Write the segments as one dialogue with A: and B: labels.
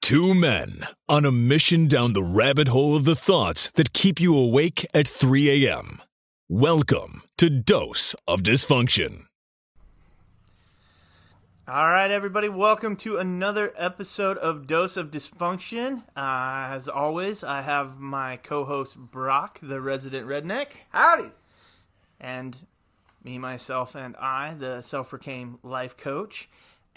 A: Two men on a mission down the rabbit hole of the thoughts that keep you awake at 3 a.m. Welcome to Dose of Dysfunction.
B: All right, everybody, welcome to another episode of Dose of Dysfunction. Uh, as always, I have my co host Brock, the resident redneck.
C: Howdy.
B: And me, myself, and I, the self proclaimed life coach.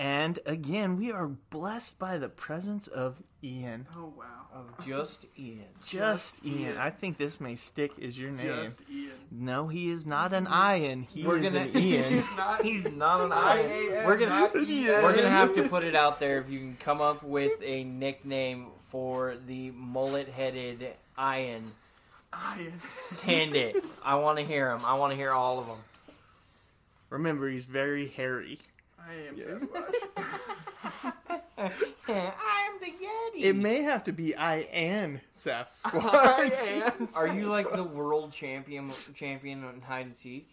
B: And again, we are blessed by the presence of Ian.
C: Oh wow.
D: Of just Ian.
B: Just,
C: Just
B: Ian.
C: Ian.
B: I think this may stick as your name.
C: Just Ian.
B: No, he is not an Ian. He
D: We're
B: is
D: gonna-
B: an Ian.
C: He's not.
D: He's not an Ian. We're gonna we're gonna have to put it out there if you can come up with a nickname for the mullet-headed Ian.
C: Ian.
D: Send it. I want to hear him. I want to hear all of them.
B: Remember, he's very hairy.
C: I am Sasquatch.
D: I am the Yeti.
B: It may have to be I and
C: I
B: Sasquatch.
D: Are you like the world champion champion on hide and seek?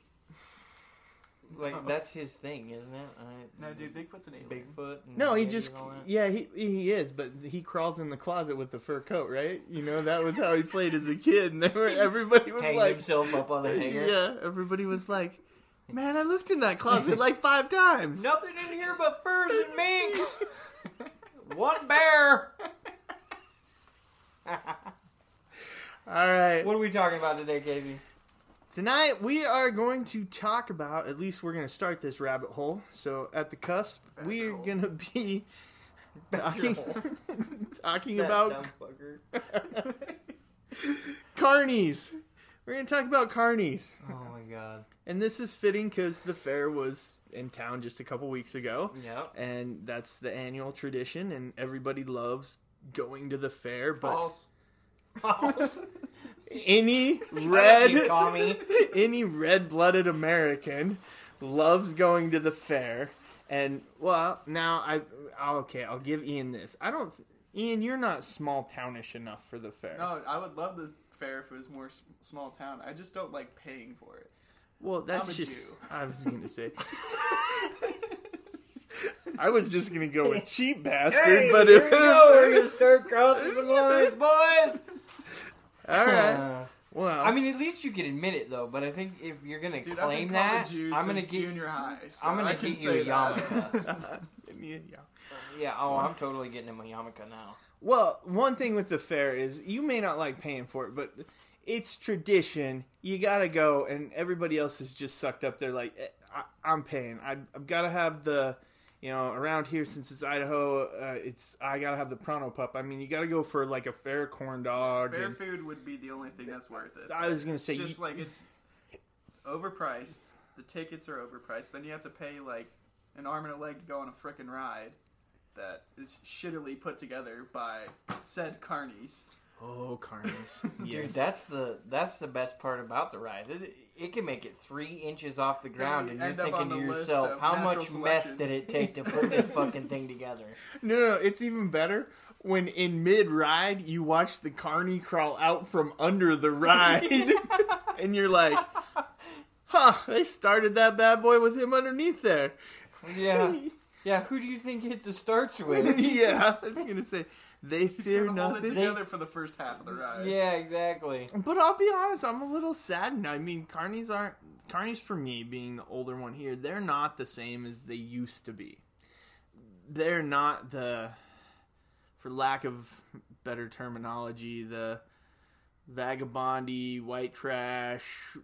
D: Like that's his thing, isn't it? I,
C: No, dude, Bigfoot's an alien.
D: Bigfoot. And
B: No, he just
D: and
B: yeah, he he is, but he crawls in the closet with the fur coat, right? You know, that was how he played as a kid, and were, everybody was
D: hanged
B: like,
D: himself up on a hanger.
B: yeah, everybody was like, man, I looked in that closet like five times.
D: Nothing in here but furs and minks. One bear.
B: All right,
D: What are we talking about today, Casey?
B: tonight we are going to talk about. At least we're going to start this rabbit hole. So at the cusp, we are going to be talking talking about carnies. We're going to talk about carnies.
D: Oh my god.
B: And this is fitting because the fair was in town just a couple weeks ago.
D: Yep.
B: And that's the annual tradition, and everybody loves going to the fair. But
C: False.
B: any red, any red-blooded American loves going to the fair. And well, now I okay, I'll give Ian this. I don't, Ian, you're not small townish enough for the fair.
C: No, I would love the fair if it was more s- small town. I just don't like paying for it.
B: Well, that's
C: I'm
B: just. I was going to say. I was just going to go with cheap bastard, but
D: here
B: it
D: we go. We're gonna start crossing some lines, boys.
B: all right.
D: Uh,
B: Well,
D: I mean, at least you can admit it though. But I think if you're gonna
C: Dude,
D: claim
C: I've been
D: that,
C: calling
D: I'm gonna
C: since
D: get
C: junior high. So
D: I'm gonna
C: I
D: get you a
C: say that.
D: yarmulke.
B: yeah.
D: yeah. Oh, I'm totally getting him a yarmulke now.
B: Well, one thing with the fair is you may not like paying for it, but it's tradition. You gotta go, and everybody else is just sucked up. They're like, eh, I, I'm paying. I, I've got to have the, you know, around here since it's Idaho, uh, it's I gotta have the Pronto pup. I mean, you gotta go for like a fair corn dog.
C: Fair
B: and-
C: food would be the only thing that's worth it.
B: I was gonna say,
C: It's just
B: you-
C: like it's overpriced. The tickets are overpriced. Then you have to pay like an arm and a leg to go on a frickin' ride that is shittily put together by said carnies.
B: Oh, carnies.
D: Dude, that's the that's the best part about the ride. It, it can make it three inches off the ground,
C: we
D: and you're thinking to yourself, how much
C: selection."
D: meth did it take to put this fucking thing together?
B: No, no, it's even better when in mid ride you watch the carny crawl out from under the ride, and you're like, "Huh? They started that bad boy with him underneath there."
D: Yeah, yeah. Who do you think hit the starts with?
B: yeah, I was gonna say they
C: He's
B: fear
C: gonna hold it
B: nothing.
C: together for the first half of the ride.
D: yeah, exactly.
B: But I'll be honest, I'm a little saddened. I mean, carnies aren't carnies for me, being the older one here. They're not the same as they used to be. They're not the, for lack of better terminology, the vagabondy, white trash,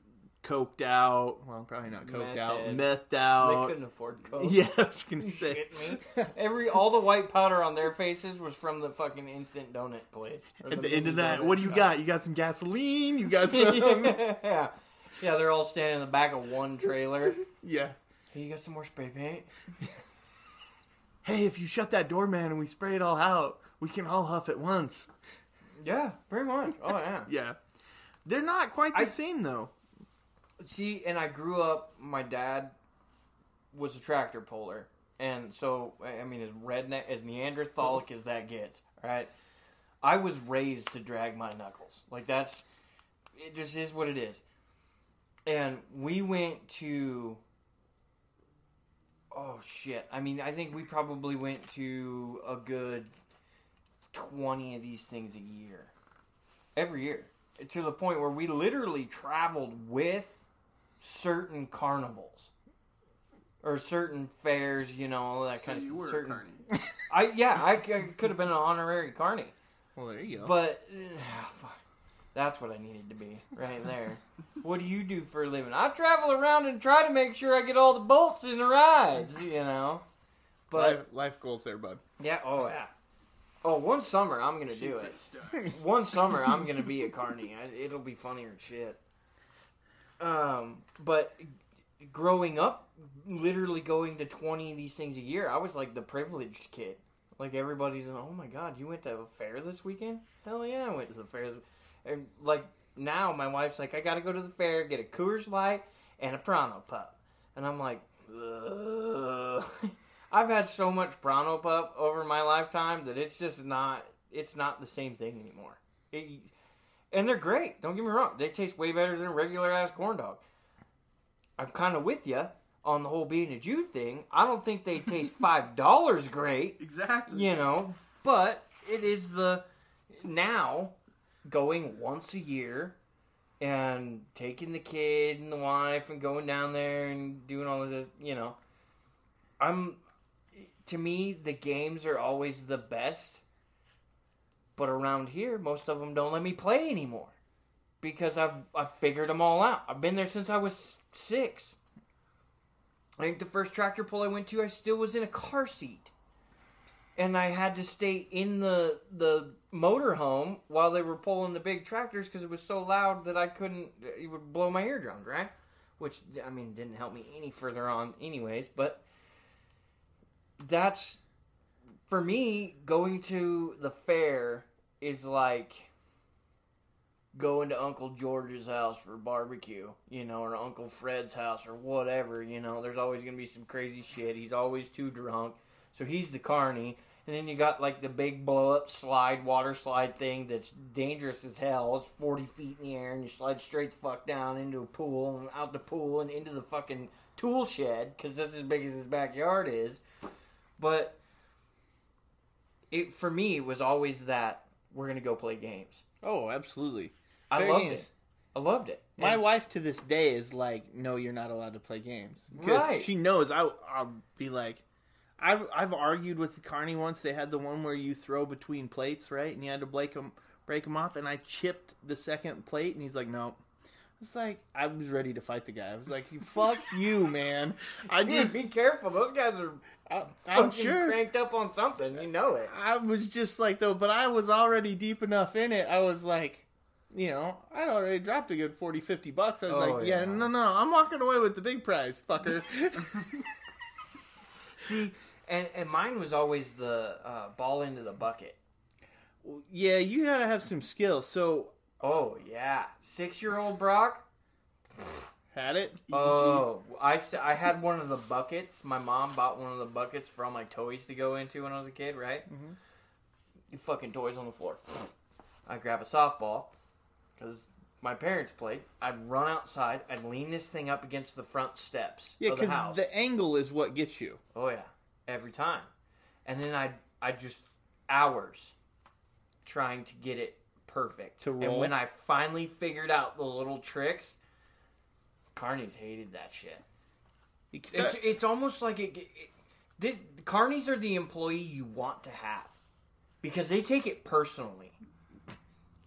B: coked out. Well, probably not coked
D: Meth
B: out,
D: head.
B: methed
D: They couldn't afford coke.
B: Yeah, I was gonna say.
D: shit me. Every all the white powder on their faces was from the fucking instant donut place. Or
B: At the end of
D: mini
B: that,
D: donut
B: what do you
D: shop.
B: got? You got some gasoline. You got some.
D: yeah, yeah. They're all standing in the back of one trailer.
B: yeah.
D: Hey, you got some more spray paint?
B: Hey, if you shut that door, man, and we spray it all out, we can all huff at once.
D: Yeah, very much. Oh yeah.
B: Yeah. They're not quite the
D: I-
B: same though.
D: See, and I grew up. My dad was a tractor puller, and so I mean, as redneck, as Neanderthalic as that gets, right? I was raised to drag my knuckles. Like that's it. Just is what it is. And we went to. Oh shit! I mean, I think we probably went to a good twenty of these things a year, every year, to the point where we literally traveled with certain carnivals or certain fairs, you know, all that
C: So
D: kind of
C: you were
D: certain.
C: a carny.
D: I yeah, I, c- I could have been an honorary carny,
B: Well, there you go.
D: but uh, that's what I needed to be right there. what do you do for a living? I travel around and try to make sure I get all the bolts in the rides, you know. But
B: life, life goals there, bud.
D: yeah, oh yeah. Oh, one summer I'm gonna do it. One summer I'm gonna be a carny. I, it'll be funnier than shit. Um, but growing up, literally going to twenty of these things a year, I was like the privileged kid. Like everybody's, oh my god, you went to a fair this weekend? Hell yeah, I went to the fair. And like now, my wife's like, I gotta go to the fair, get a Coors Light and a Pronto Pup, and I'm like. I've had so much Pronto Pup over my lifetime that it's just not, it's not the same thing anymore. It, and they're great. Don't get me wrong; they taste way better than a regular ass corn dog. I'm kind of with you on the whole being a Jew thing. I don't think they taste five dollars great,
C: Exactly.
D: you know, but it is the now going once a year and taking the kid and the wife and going down there and doing all this, you know. I'm to me the games are always the best. But around here, most of them don't let me play anymore because I've I've figured them all out. I've been there since I was 6. I think the first tractor pull I went to, I still was in a car seat, and I had to stay in the the motorhome while they were pulling the big tractors because it was so loud that I couldn't. It would blow my eardrums, right? Which I mean didn't help me any further on, anyways. But that's for me. Going to the fair is like going to Uncle George's house for barbecue, you know, or Uncle Fred's house or whatever, you know. There's always going to be some crazy shit. He's always too drunk. So he's the carny. And then you got like the big blow up slide, water slide thing that's dangerous as hell. It's 40 feet in the air and you slide straight the fuck down into a pool and out the pool and into the fucking tool shed because that's as big as his backyard is. But it for me was always that we're going to go play games.
B: Oh, absolutely.
D: I
B: Fair
D: loved
B: games.
D: it. I loved it.
B: My
D: And-
B: wife to this day is like, "No, you're not allowed to play games." Because
D: Right.
B: she knows I, I'll be like, I've I've argued with Carney once. They had the one where you throw between plates, right, and you had to break them break them off, and I chipped the second plate, and he's like, "No." It's like I was ready to fight the guy. I was like, "Fuck you, man!" I
D: Dude,
B: just,
D: be careful. Those guys are
B: I, I'm sure.
D: cranked up on something. You know it.
B: I was just like though, but I was already deep enough in it. I was like, you know, I'd already dropped a good 40, 50 bucks. I was
D: Oh,
B: like, yeah,
D: yeah.
B: no, no, I'm walking away with the big prize, fucker.
D: See, and and mine was always the uh, ball into the bucket.
B: yeah, you gotta have some skill. So
D: Oh yeah, six year old Brock.
B: had it.
D: Oh, I, s- I had one of the buckets. My mom bought one of the buckets for all my toys to go into when I was a kid, right? Mm-hmm. You fucking toys on the floor. I grab a softball because my parents played. I'd run outside. I'd lean this thing up against the front steps
B: Yeah,
D: of the
B: because the angle is what gets you.
D: Oh yeah, every time. And then I I just hours trying to get it perfect.
B: To roll.
D: And when I finally figured out the little tricks, Carnies hated that shit. It's it's almost like it, it, this Carnies are the employee you want to have because they take it personally.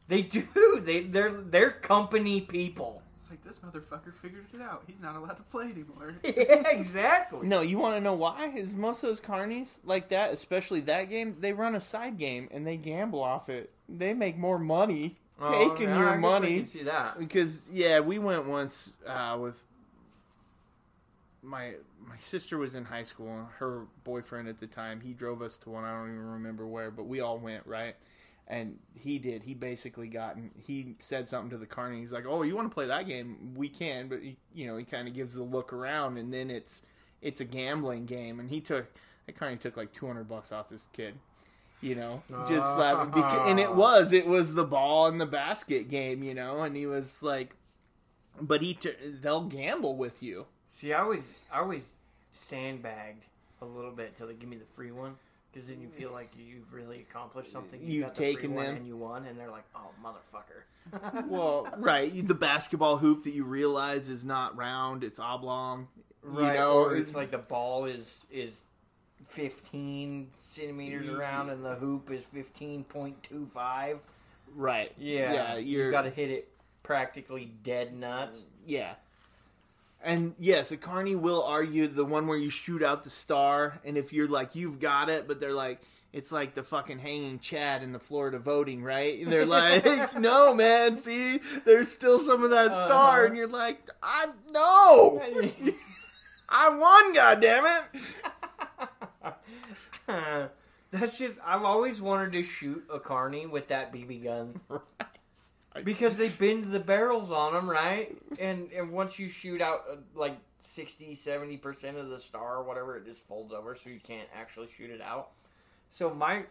D: They do. They they're they're company people.
C: It's like this motherfucker figured it out. He's not allowed to play anymore.
D: yeah, exactly.
B: No, you want to know why? Is most of those carnies like that, especially that game, they run a side game and they gamble off it. They make more money
D: Oh,
B: taking
D: yeah,
B: your
D: I
B: money.
D: can see that.
B: because yeah, we went once uh, with my my sister was in high school. Her boyfriend at the time, he drove us to one. I don't even remember where, but we all went right. And he did. He basically got. He said something to the carney. He's like, "Oh, you want to play that game? We can." But he, you know, he kind of gives the look around, and then it's it's a gambling game. And he took that carney took like two hundred bucks off this kid. You know, just ah. slapping. Because, and it was it was the ball and the basket game. You know, and he was like, but he t- they'll gamble with you.
D: See, I always, I always sandbagged a little bit till they give me the free one Because then you feel like you've really accomplished something.
B: You've
D: got the
B: taken
D: one
B: them.
D: and you won, and they're like, "Oh, motherfucker."
B: Well, right, the basketball hoop that you realize is not round; it's oblong.
D: Right,
B: you know,
D: or it's like the ball is is fifteen centimeters around, and the hoop is fifteen point two five.
B: right.
D: Yeah,
B: yeah. You're
D: you got to hit it practically dead nuts.
B: Yeah. And yes, a carney will argue the one where you shoot out the star, and if you're like you've got it, but they're like it's like the fucking hanging Chad in the Florida voting, right? And they're like, no, man, see, there's still some of that star,
D: Uh-huh.
B: and you're like, I no, I won, goddammit.
D: That's just I've always wanted to shoot a carney with that BB gun. Because they bend the barrels on them, right? And and once you shoot out uh, like 60, 70% of the star or whatever, it just folds over so you can't actually shoot it out. So my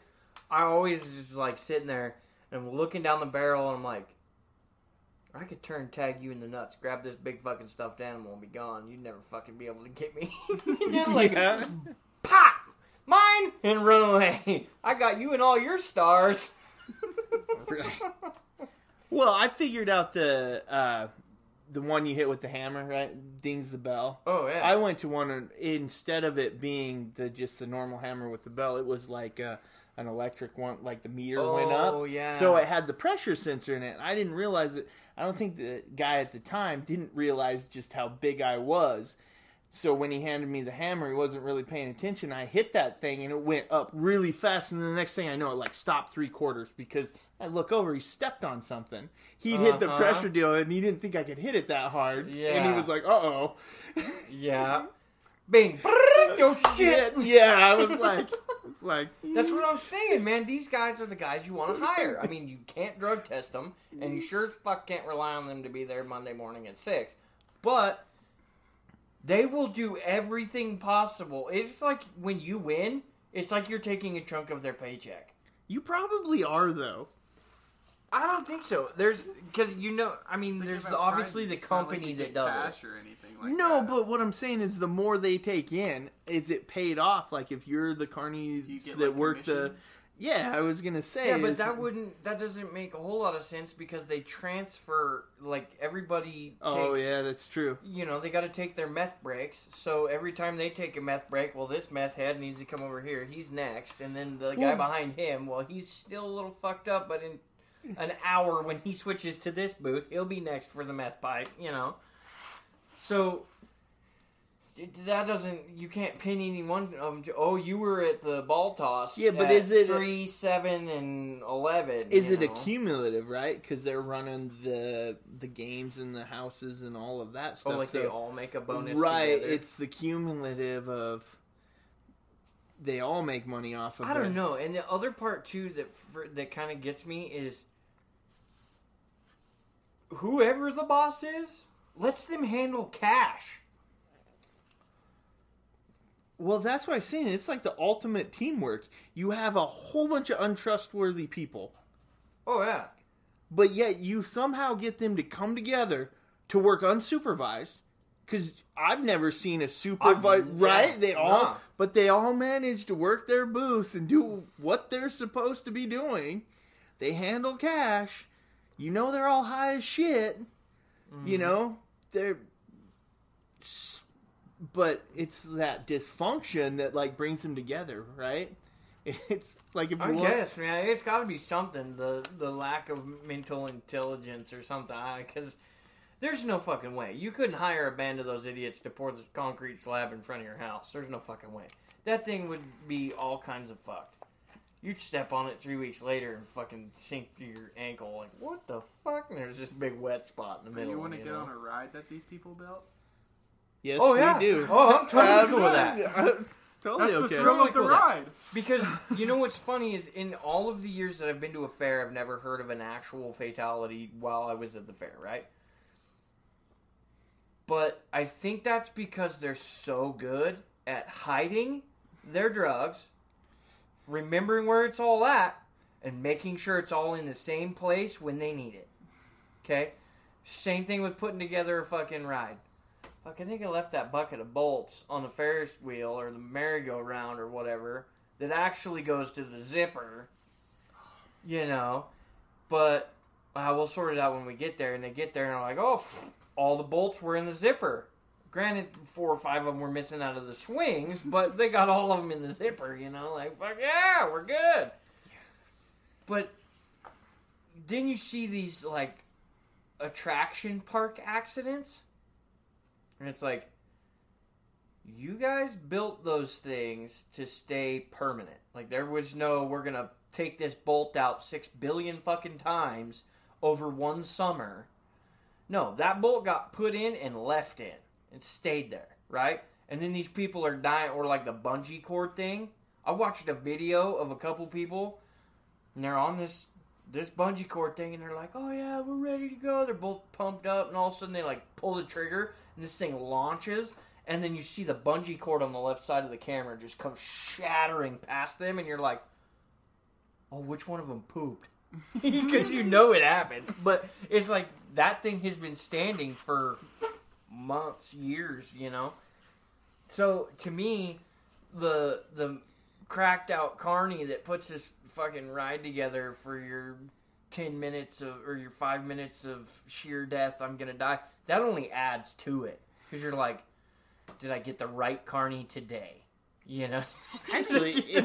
D: I always just like sitting there and I'm looking down the barrel and I'm like I could turn tag you in the nuts, grab this big fucking stuffed animal and be gone. You'd never fucking be able to get me. Just like
B: Yeah.
D: pop mine and run away. I got you and all your stars.
B: Well, I figured out the uh, the one you hit with the hammer, right? Dings the bell.
D: Oh yeah.
B: I went to one and instead of it being the just the normal hammer with the bell, it was like uh an electric one, like the meter went up.
D: Oh, yeah.
B: So it had the pressure sensor in it. I didn't realize it. I don't think the guy at the time didn't realize just how big I was. So when he handed me the hammer, he wasn't really paying attention. I hit that thing and it went up really fast, and the next thing I know, it like stopped three quarters because I look over, he stepped on something. He'd hit the
D: Uh-huh.
B: pressure deal, and he didn't think I could hit it that hard. Yeah. and he was like, "Uh oh."
D: yeah. Bing. oh shit.
B: Yeah, I was like, it's like,
D: That's what I'm saying, man. These guys are the guys you want to hire. I mean, you can't drug test them, and you sure as fuck can't rely on them to be there Monday morning at six. But they will do everything possible. It's like when you win, it's like you're taking a chunk of their paycheck.
B: you probably are though.
D: I don't think so. There's because you know, I mean,
C: It's
D: there's the, obviously the
C: It's not like
D: company that does
C: cash
D: it.
C: or anything like
B: no,
C: that.
B: but what I'm saying is, the more they take in, is it paid off? Like if you're the carnies
C: you get,
B: that
C: like,
B: work the,
C: commission?
B: Yeah, I was gonna say,
D: Yeah, but that wouldn't. That doesn't make a whole lot of sense because they transfer like everybody.
B: Oh yeah, that's true.
D: you know, they got to take their meth breaks. So every time they take a meth break, well, this meth head needs to come over here. He's next, and then the guy behind him, well, he's still a little fucked up, but in an hour when he switches to this booth, he'll be next for the meth pipe. You know, so. That doesn't. You can't pin any one of them to. Oh, you were at the ball toss.
B: Yeah, but is it-
D: three, seven, and eleven?
B: Is it
D: know?
B: a cumulative, right? Because they're running the the games and the houses and all of that oh, stuff.
D: Oh, like
B: so,
D: they all make a bonus.
B: right?
D: together?
B: It's the cumulative of they all make money off of.
D: I don't
B: it.
D: know. And the other part too that for, that kind of gets me is whoever the boss is lets them handle cash.
B: Well, that's what I'm saying. It's like the ultimate teamwork. You have a whole bunch of untrustworthy people,
D: Oh yeah.
B: but yet you somehow get them to come together to work unsupervised. Because I've never seen a supervisor.
D: I've- yeah,
B: right? They all,
D: nah.
B: but they all manage to work their booths and do what they're supposed to be doing. They handle cash. You know they're all high as shit.
D: Mm-hmm.
B: You know they're, but it's that dysfunction that like brings them together, right? It's like if you
D: I
B: want-
D: guess, man, it's got to be something. The the lack of mental intelligence or something. Because there's no fucking way you couldn't hire a band of those idiots to pour the concrete slab in front of your house. There's no fucking way. That thing would be all kinds of fucked. You'd step on it three weeks later and fucking sink through your ankle. Like what the fuck? And there's this big wet spot in the middle.
C: you want to get
D: know?
C: on a ride that these people built?
B: Yes,
D: Oh yeah.
B: we do.
D: Oh, I'm totally cool with that.
B: totally
C: That's
B: okay.
C: the thrill
D: Totally
C: of the
D: cool with that.
C: ride.
D: Because you know what's funny is in all of the years that I've been to a fair, I've never heard of an actual fatality while I was at the fair, right? But I think that's because they're so good at hiding their drugs, remembering where it's all at, and making sure it's all in the same place when they need it. Okay? Same thing with putting together a fucking ride. Fuck, I think I left that bucket of bolts on the Ferris wheel or the merry-go-round or whatever that actually goes to the zipper. You know, but uh, we'll sort it out when we get there. And they get there and they're like, oh, pff, all the bolts were in the zipper. Granted, four or five of them were missing out of the swings, but they got all of them in the zipper. You know, like fuck yeah, we're good. But then you see these like attraction park accidents, and it's like you guys built those things to stay permanent. Like there was no we're gonna take this bolt out six billion fucking times over one summer. No, that bolt got put in and left in and stayed there, right? And then these people are dying, or like the bungee cord thing. I watched a video of a couple people, and they're on this this bungee cord thing, and they're like, "Oh yeah, we're ready to go." They're both pumped up, and all of a sudden they like pull the trigger, and this thing launches, and then you see the bungee cord on the left side of the camera just come shattering past them, and you're like, "Oh, which one of them pooped?" Because you know it happened, but it's like that thing has been standing for months, years, you know. So to me, the the cracked out carney that puts this fucking ride together for your ten minutes of or your five minutes of sheer death, I'm gonna die. That only adds to it because you're like, did I get the right carney today? You know,
B: Actually, it,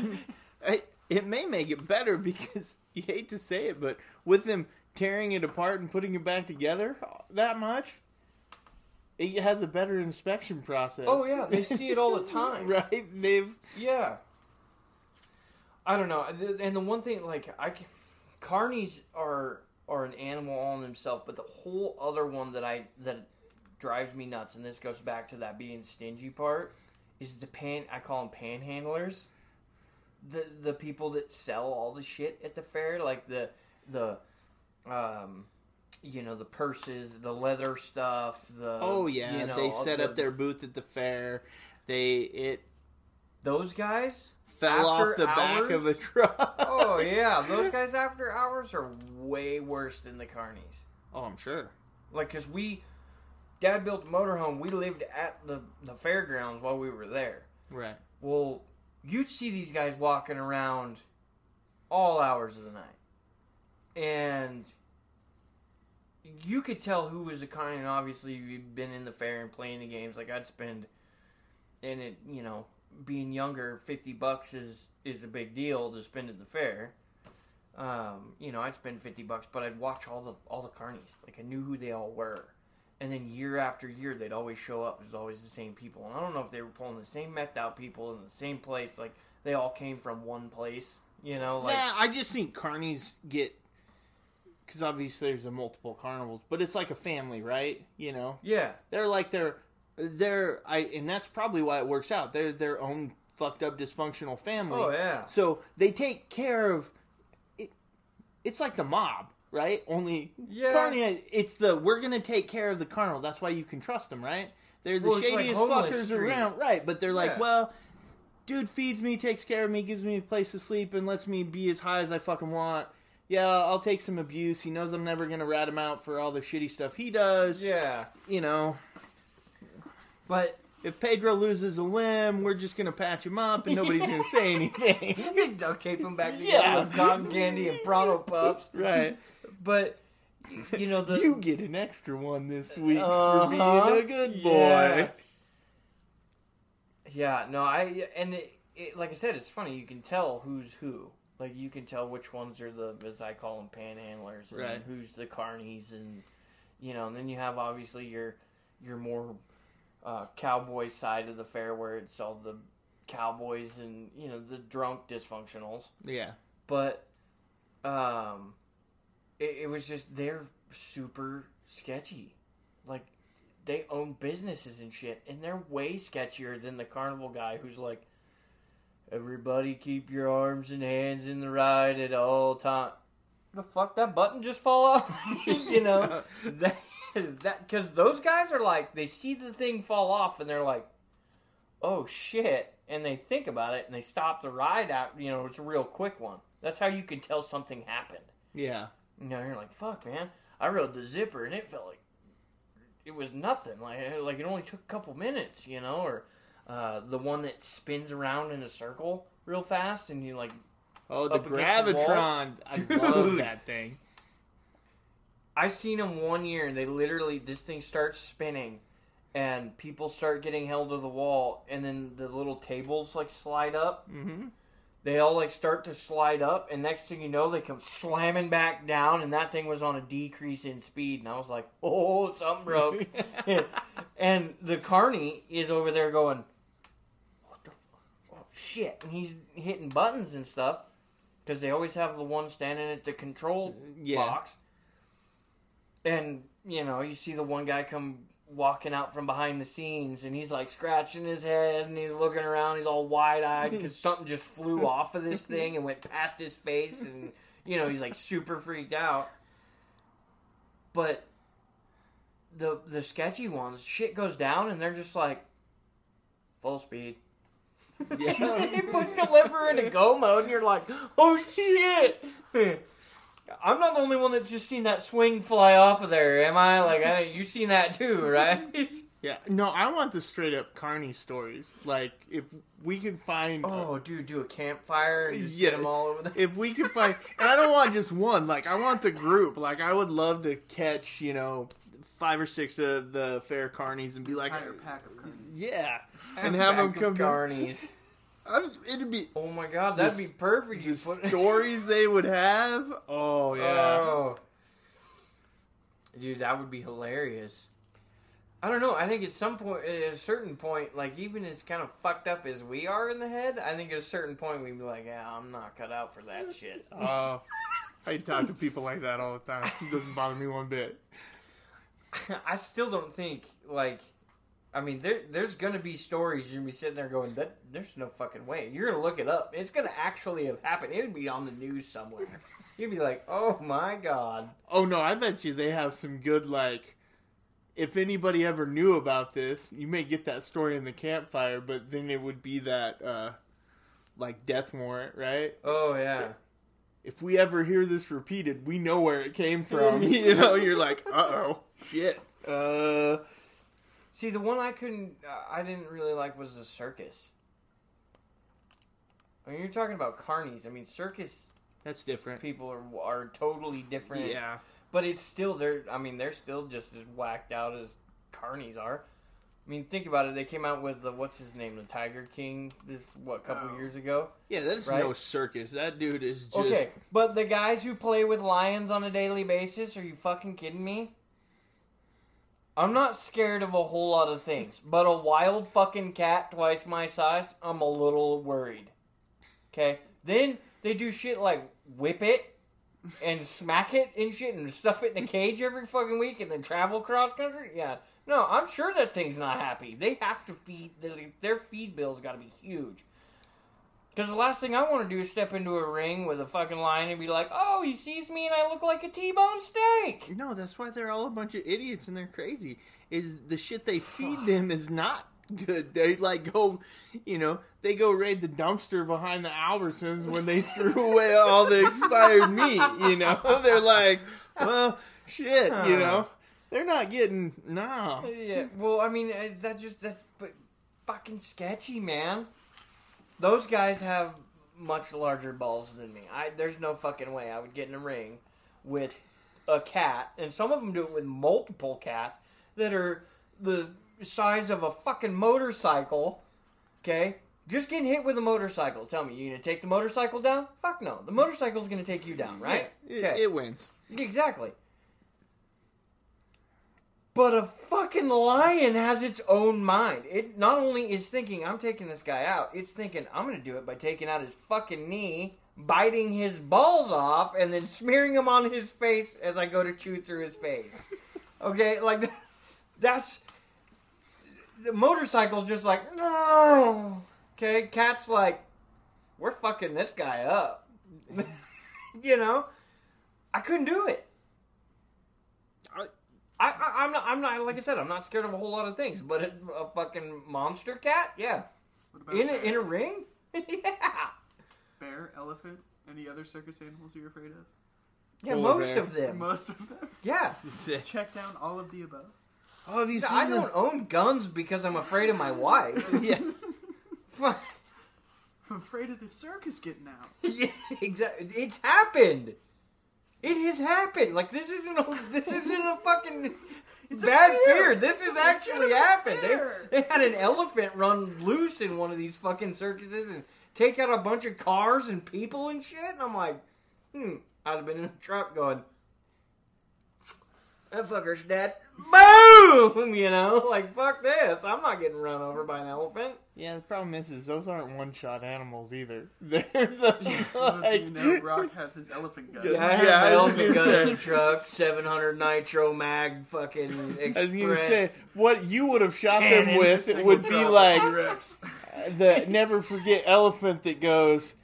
B: it, it may make it better because you hate to say it, but with them tearing it apart and putting it back together that much, it has a better inspection process.
D: oh yeah, they see it all the time.
B: right? They've
D: Yeah. I don't know. And the one thing, like, I carnies are are an animal all in themselves, but the whole other one that I that drives me nuts, and this goes back to that being stingy part, is the pan. I call them panhandlers. The the people that sell all the shit at the fair, like the the, um, you know, the purses, the leather stuff. The
B: oh yeah,
D: you know,
B: they set
D: the-
B: up their booth at the fair. They it
D: those guys.
B: Fell
D: After
B: off the back of a truck.
D: Oh yeah, those guys after hours are way worse than the carnies.
B: Oh, I'm sure.
D: Like, cause we, Dad built a motorhome. We lived at the the fairgrounds while we were there.
B: Right.
D: Well, you'd see these guys walking around all hours of the night, and you could tell who was the kind. And obviously, you've been in the fair and playing the games. Like I'd spend, and it, you know, being younger, fifty bucks is is a big deal to spend at the fair. Um, you know, I'd spend fifty bucks, but I'd watch all the all the carnies. Like I knew who they all were. And then year after year, they'd always show up. It was always the same people. And I don't know if they were pulling the same methed out people in the same place. Like they all came from one place. You know, like
B: yeah, I just think carnies get because obviously there's a multiple carnivals, but it's like a family, right? You know,
D: yeah,
B: they're like they're they're I and that's probably why it works out. They're their own fucked up dysfunctional family.
D: Oh, yeah.
B: So they take care of it. It's like the mob, right? Only
D: Yeah.
B: It's the we're gonna take care of the carnival. That's why you can trust them, right? They're the
D: Well, it's like
B: shadiest fuckers
D: street.
B: around, right? But they're like,
D: Yeah.
B: well. Dude feeds me, takes care of me, gives me a place to sleep, and lets me be as high as I fucking want. Yeah, I'll take some abuse. He knows I'm never gonna rat him out for all the shitty stuff he does.
D: yeah.
B: You know,
D: But
B: if Pedro loses a limb, we're just gonna patch him up and nobody's gonna say anything.
D: you can duct tape him back together
B: Yeah.
D: with cotton candy and Pronto pups.
B: right.
D: But you know the
B: You get an extra one this week
D: Uh-huh.
B: for being a good boy.
D: Yeah. Yeah, no, I and it, it, like I said, it's funny. You can tell who's who. Like you can tell which ones are the, as I call them, panhandlers, and
B: Right.
D: who's the carnies, and you know. And then you have obviously your your more uh, cowboy side of the fair, where it's all the cowboys and you know the drunk dysfunctionals.
B: Yeah.
D: but um it, it was just they're super sketchy. Like they own businesses and shit and they're way sketchier than the carnival guy who's like everybody keep your arms and hands in the ride at all time the fuck that button just fall off you know? That that because those guys are like they see the thing fall off and they're like oh shit and they think about it and they stop the ride out you know it's a real quick one that's how you can tell something happened
B: Yeah.
D: you know you're like fuck man i rode the zipper and it felt like it was nothing like like it only took a couple minutes you know or uh, the one that spins around in a circle real fast, and you like.
B: Oh, the
D: against the
B: gravitron! I love that thing.
D: I seen them one year, and they literally this thing starts spinning, and people start getting held to the wall, and then the little tables like slide up.
B: Mm-hmm.
D: They all like start to slide up, and next thing you know, they come slamming back down, and that thing was on a decrease in speed, and I was like, "Oh, something broke." and the carney is over there going, "What the fuck? Oh, shit!" And he's hitting buttons and stuff because they always have the one standing at the control
B: Yeah.
D: box. And you know, you see the one guy come walking out from behind the scenes, and he's like scratching his head, and he's looking around. He's all wide eyed because something just flew off of this thing and went past his face, and you know, he's like super freaked out. But the the sketchy ones, shit goes down, and they're just like full speed.
B: Yeah.
D: he puts the lever into go mode, and you're like, oh shit. I'm not the only one that's just seen that swing fly off of there, am I? Like, I, you seen that too, right?
B: Yeah. No, I want the straight up Carney stories. Like, if we can find.
D: oh, dude, do a campfire and just
B: Yeah.
D: get them all over there.
B: If we could find. And I don't want just one. Like, I want the group. Like, I would love to catch, you know, five or six of the fair Carnies and be like.
C: Entire pack of carnies.
B: Yeah. And have them come.
D: Carnies.
B: Was, it'd be.
D: Oh my god, that'd
B: The
D: be perfect. You
B: The
D: put
B: stories they would have. Oh, yeah.
D: Oh. Dude, that would be hilarious. I don't know. I think at some point, at a certain point, like even as kind of fucked up as we are in the head, I think at a certain point we'd be like, "Yeah, I'm not cut out for that shit."
B: Oh. I talk to people like that all the time. It doesn't bother me one bit.
D: I still don't think like. I mean, there, there's gonna be stories you're gonna be sitting there going, "That there's no fucking way." You're gonna look it up. It's gonna actually have happened. It would be on the news somewhere. You'd be like, "Oh my god."
B: Oh no, I bet you they have some good like. If anybody ever knew about this, you may get that story in the campfire, but then it would be that uh like death warrant, right?
D: Oh yeah.
B: If we ever hear this repeated, we know where it came from. you know, you're like, uh oh, shit. Uh,
D: See, the one I couldn't, uh, I didn't really like was the circus. I mean, you're talking about carnies. I mean, circus
B: that's different.
D: people are are totally different.
B: Yeah,
D: but it's still they're. I mean, they're still just as whacked out as carnies are. I mean, think about it. They came out with the what's his name, the Tiger King, this what couple
C: Oh.
D: years ago.
B: yeah, that's
D: Right?
B: no circus. That dude is just.
D: Okay, but the guys who play with lions on a daily basis, are you fucking kidding me? I'm not scared of a whole lot of things, but a wild fucking cat twice my size, I'm a little worried. Okay? Then they do shit like whip it and smack it and shit and stuff it in a cage every fucking week and then travel cross country. Yeah. No, I'm sure that thing's not happy. They have to feed, their feed bill's got to be huge. Because the last thing I want to do is step into a ring with a fucking lion and be like, oh, he sees me and I look like a T-bone steak.
B: No, that's why they're all a bunch of idiots and they're crazy. Is the shit they feed them is not good. They like go, you know, they go raid the dumpster behind the Albertsons when they threw away all the expired meat. You know, they're like, well, shit. You know, they're not getting no.
D: Yeah, well, I mean, uh, that just, that's fucking sketchy, man. Those guys have much larger balls than me. I There's no fucking way I would get in a ring with a cat, and some of them do it with multiple cats that are the size of a fucking motorcycle. Okay, just getting hit with a motorcycle. Tell me, you gonna take the motorcycle down? Fuck no. The motorcycle's gonna take you down, right?
B: It,
D: Okay.
B: it wins.
D: Exactly. But a fucking lion has its own mind. It not only is thinking, I'm taking this guy out, it's thinking, I'm going to do it by taking out his fucking knee, biting his balls off, and then smearing them on his face as I go to chew through his face. Okay? Like, that's. The motorcycle's just like, no. Okay? Cat's like, we're fucking this guy up. you know? I couldn't do it.
B: I-
D: I, I, I'm not. I'm not. Like I said, I'm not scared of a whole lot of things. But a, a fucking monster cat, yeah, in a,
C: bear?
D: in a ring, yeah,
C: bear, elephant, any other circus animals you're afraid of?
D: yeah.
B: Polar
D: most
B: bear.
D: of them,
C: Most of them.
D: yeah.
C: Check down all of the above.
B: Oh, have you seen
D: I
B: the-
D: don't own guns because I'm afraid of my wife.
B: Yeah.
D: Fuck.
C: I'm afraid of the circus getting out.
D: yeah, exactly. It's happened. It has happened. Like this isn't a this isn't a fucking
C: It's a
D: bad
C: fear.
D: fear. This has actually happened. They, they had an elephant run loose in one of these fucking circuses and take out a bunch of cars and people and shit. And I'm like, hmm, I'd have been in the truck going, that fucker's dead. Boom! You know, like fuck this. I'm not getting run over by an elephant.
B: Yeah, the problem is, is those aren't one-shot animals either. They're the, like,
C: you know, Brock has his elephant gun.
D: Yeah, I had
B: Yeah,
D: my elephant
B: gonna
D: gun in the truck, 700 nitro mag, fucking express.
B: I say what you would have shot
D: Cannon,
B: them with would be like
C: T-Rex.
B: the never forget elephant that goes,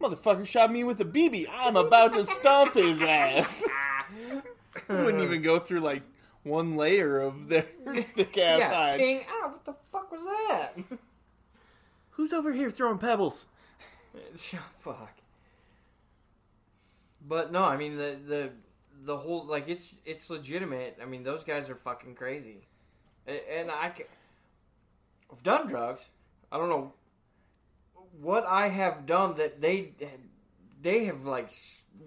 B: "Motherfucker shot me with a BB. I'm about to stomp his ass." Wouldn't even go through like one layer of their thick ass
D: yeah,
B: hide.
D: ting, ah, what the fuck was that?
B: Who's over here throwing pebbles?
D: fuck. But no, I mean the the the whole like it's it's legitimate. I mean those guys are fucking crazy, and I ca- I've done drugs. I don't know what I have done that they they have like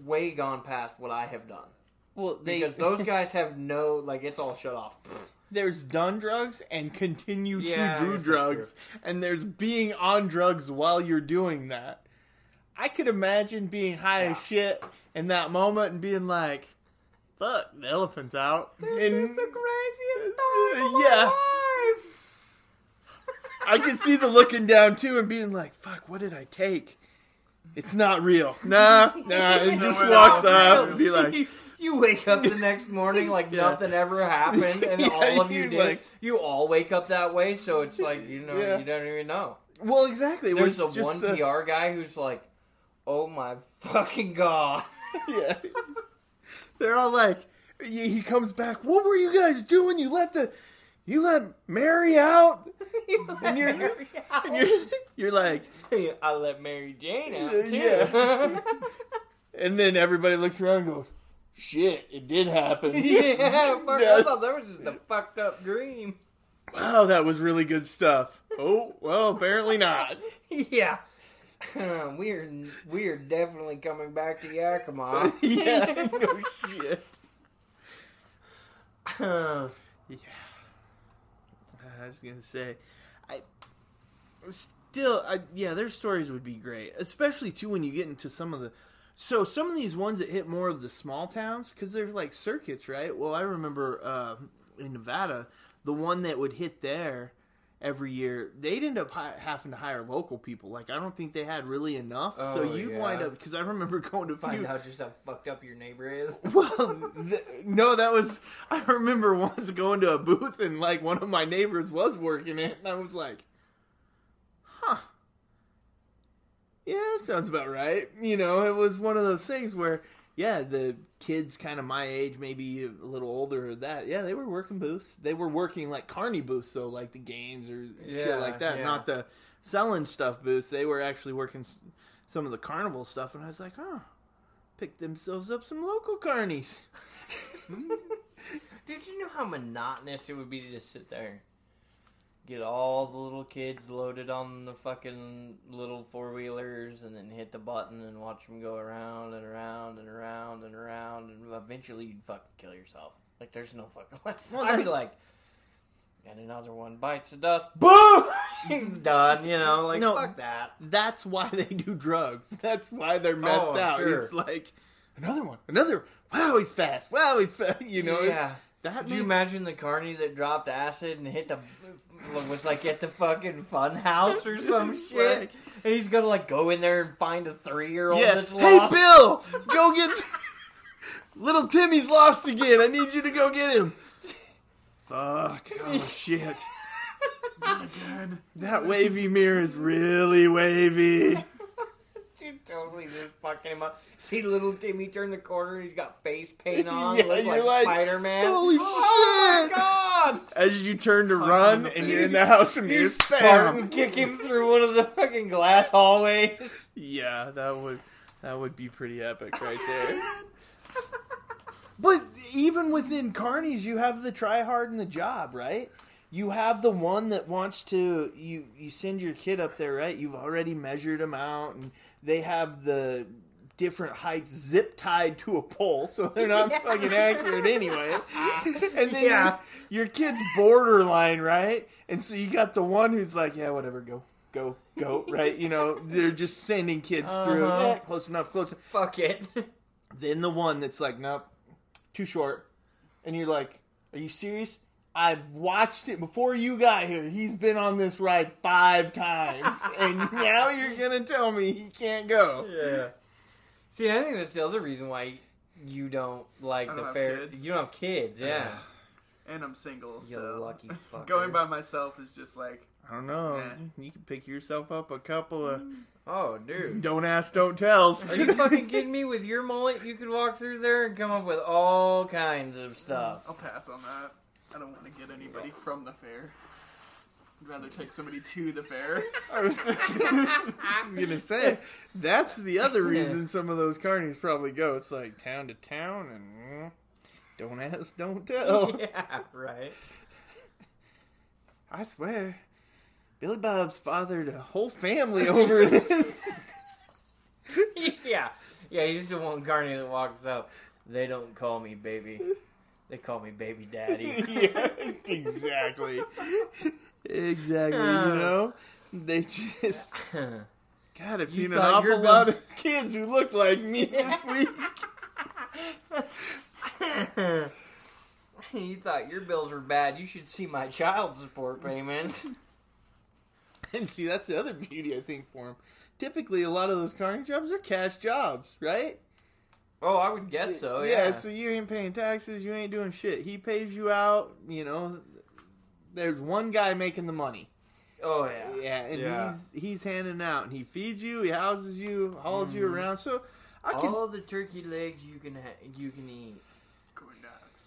D: way gone past what I have done
B: Well, they
D: because those guys have no like it's all shut off.
B: there's done drugs and continue
D: Yeah,
B: to do drugs, and there's being on drugs while you're doing that. I could imagine being high as shit in that moment and being like, "Fuck, the elephant's out." This and
D: craziest
B: yeah, I can see the looking down too and being like, "Fuck, what did I take?" It's not real. Nah, nah. It just walks
C: out.
B: up and be like,
D: you, you wake up the next morning like
B: Yeah.
D: nothing ever happened, and
B: Yeah,
D: all of you did.
B: like-
D: you all wake up that way, so it's like you know
B: Yeah.
D: you don't even know.
B: "Well, exactly."
D: There's the one
B: the-
D: PR guy who's like, "Oh my fucking god!"
B: Yeah. They're all like, he comes back. What were you guys doing? You let the, you let Mary out, and you're, and you're, you're like,
D: I let Mary Jane out too.
B: Yeah. and then everybody looks around and goes, shit, it did happen.
D: yeah, fuck. I thought that was just a fucked up dream.
B: Wow, that was really good stuff. Oh, well, apparently not.
D: yeah. we're we're definitely coming back to Yakima.
B: yeah, no shit. Yeah. I was gonna say, I still, I, yeah, their stories would be great, especially too when you get into some of the. So some of these ones that hit more of the small towns because there's like circuits, right? Well, I remember uh, in Nevada, the one that would hit there every year, they'd end up hi- having to hire local people. Like I don't think they had really enough, so
D: Oh,
B: you
D: yeah.
B: wind up because I remember going to
D: Find
B: few.
D: out just how fucked up your neighbor is.
B: Well, th- no, that was. I remember once going to a booth and like one of my neighbors was working it, and I was like, "Huh, yeah, sounds about right." You know, it was one of those things where, yeah, the kids kind of my age, maybe a little older, or that, yeah, they were working booths. They were working like carny booths, though, like the games or
D: Yeah,
B: shit like that,
D: yeah.
B: not the selling stuff booths. They were actually working some of the carnival stuff, and I was like, "Oh." Picked themselves up some local carnies. Hmm.
D: Did you know how monotonous it would be to just sit there, get all the little kids loaded on the fucking little four wheelers, and then hit the button and watch them go around and around and around and around, and eventually you'd fucking kill yourself. Like there's no fucking.
B: Well,
D: I'd be like, and another one bites the dust, boom, done. You know, like
B: No.
D: fuck that.
B: That's why they do drugs. That's why they're methed
D: Oh,
B: out.
D: sure.
B: It's like another one, another. Wow, he's fast. Wow, he's fast. You know,
D: yeah.
B: that
D: Could you imagine the carny that dropped acid and hit the was like at the fucking fun house or some shit? and he's gonna like go in there and find a three year old
B: Yeah.
D: that's
B: Hey. Bill, go get little Timmy's lost again. I need you to go get him. Fuck. Oh shit. That wavy mirror is really wavy.
D: You totally just fucking him up. See little Timmy turn the corner and he's got face paint on,
B: Yeah,
D: look
B: you're
D: like,
B: like,
D: Spider Man.
B: "Holy
D: oh
B: shit!"
D: my god!
B: As you turn to
C: him
B: run and
C: face.
B: you're in the house and
D: You
B: you're
D: Spartan
B: bam.
D: kick him through one of the fucking glass hallways.
B: Yeah, that would that would be pretty epic right there. but even within carnies, you have the try hard and the job, right? you have the one that wants to you you send your kid up there, right? You've already measured them out, and they have the different heights zip tied to a pole, so they're not fucking accurate anyway. And then
D: Yeah.
B: your, your kid's borderline, right? And so you got the one who's like, yeah, whatever, go, go, go, right? You know, they're just sending kids through.
D: Uh-huh.
B: Yeah, close enough, close. enough.
D: Fuck it.
B: Then the one that's like, nope, too short. And you're like, are you serious? I've watched it before you got here. He's been on this ride five times. and now you're going to tell me he can't go.
D: yeah. See, I think that's the other reason why you don't like
C: I
D: the
C: don't have
D: fair.
C: kids.
D: You don't have kids, yeah.
C: And I'm single,
D: You
C: so
D: lucky fucker.
C: going by myself is just like
B: I don't know.
C: Yeah.
B: You can pick yourself up a couple of
D: Oh, dude.
B: don't ask, don't tells.
D: Are you fucking kidding me? With your mullet, you could walk through there and come up with all kinds of stuff.
C: I'll pass on that. I don't want to get anybody from the fair. I'd rather take somebody to the fair.
B: I was gonna say that's the other reason some of those carnies probably go. It's like town to town and mm, don't ask, don't tell.
D: Yeah, right.
B: I swear, Billy Bob's fathered a whole family over this.
D: yeah, yeah. He's the one carny that walks up. They don't call me baby. They call me baby daddy.
B: yeah, exactly, exactly. You
D: Uh.
B: know, they just God. I've
D: You
B: seen an awful lot
D: Bill-
B: of kids who look like me this week.
D: you thought your bills were bad. You should see my child support payments.
B: And see, that's the other beauty I think for him. Typically, a lot of those carny jobs are cash jobs, right?
D: Oh, I would guess so.
B: yeah,
D: Yeah.
B: so you ain't paying taxes, you ain't doing shit. He pays you out, you know. There's one guy making the money.
D: oh yeah.
B: Yeah, and
D: Yeah.
B: he's he's handing out, and he feeds you, he houses you, hauls you mm-hmm. around. So I can
D: All the turkey legs you can ha- you can eat.
C: Corn dogs.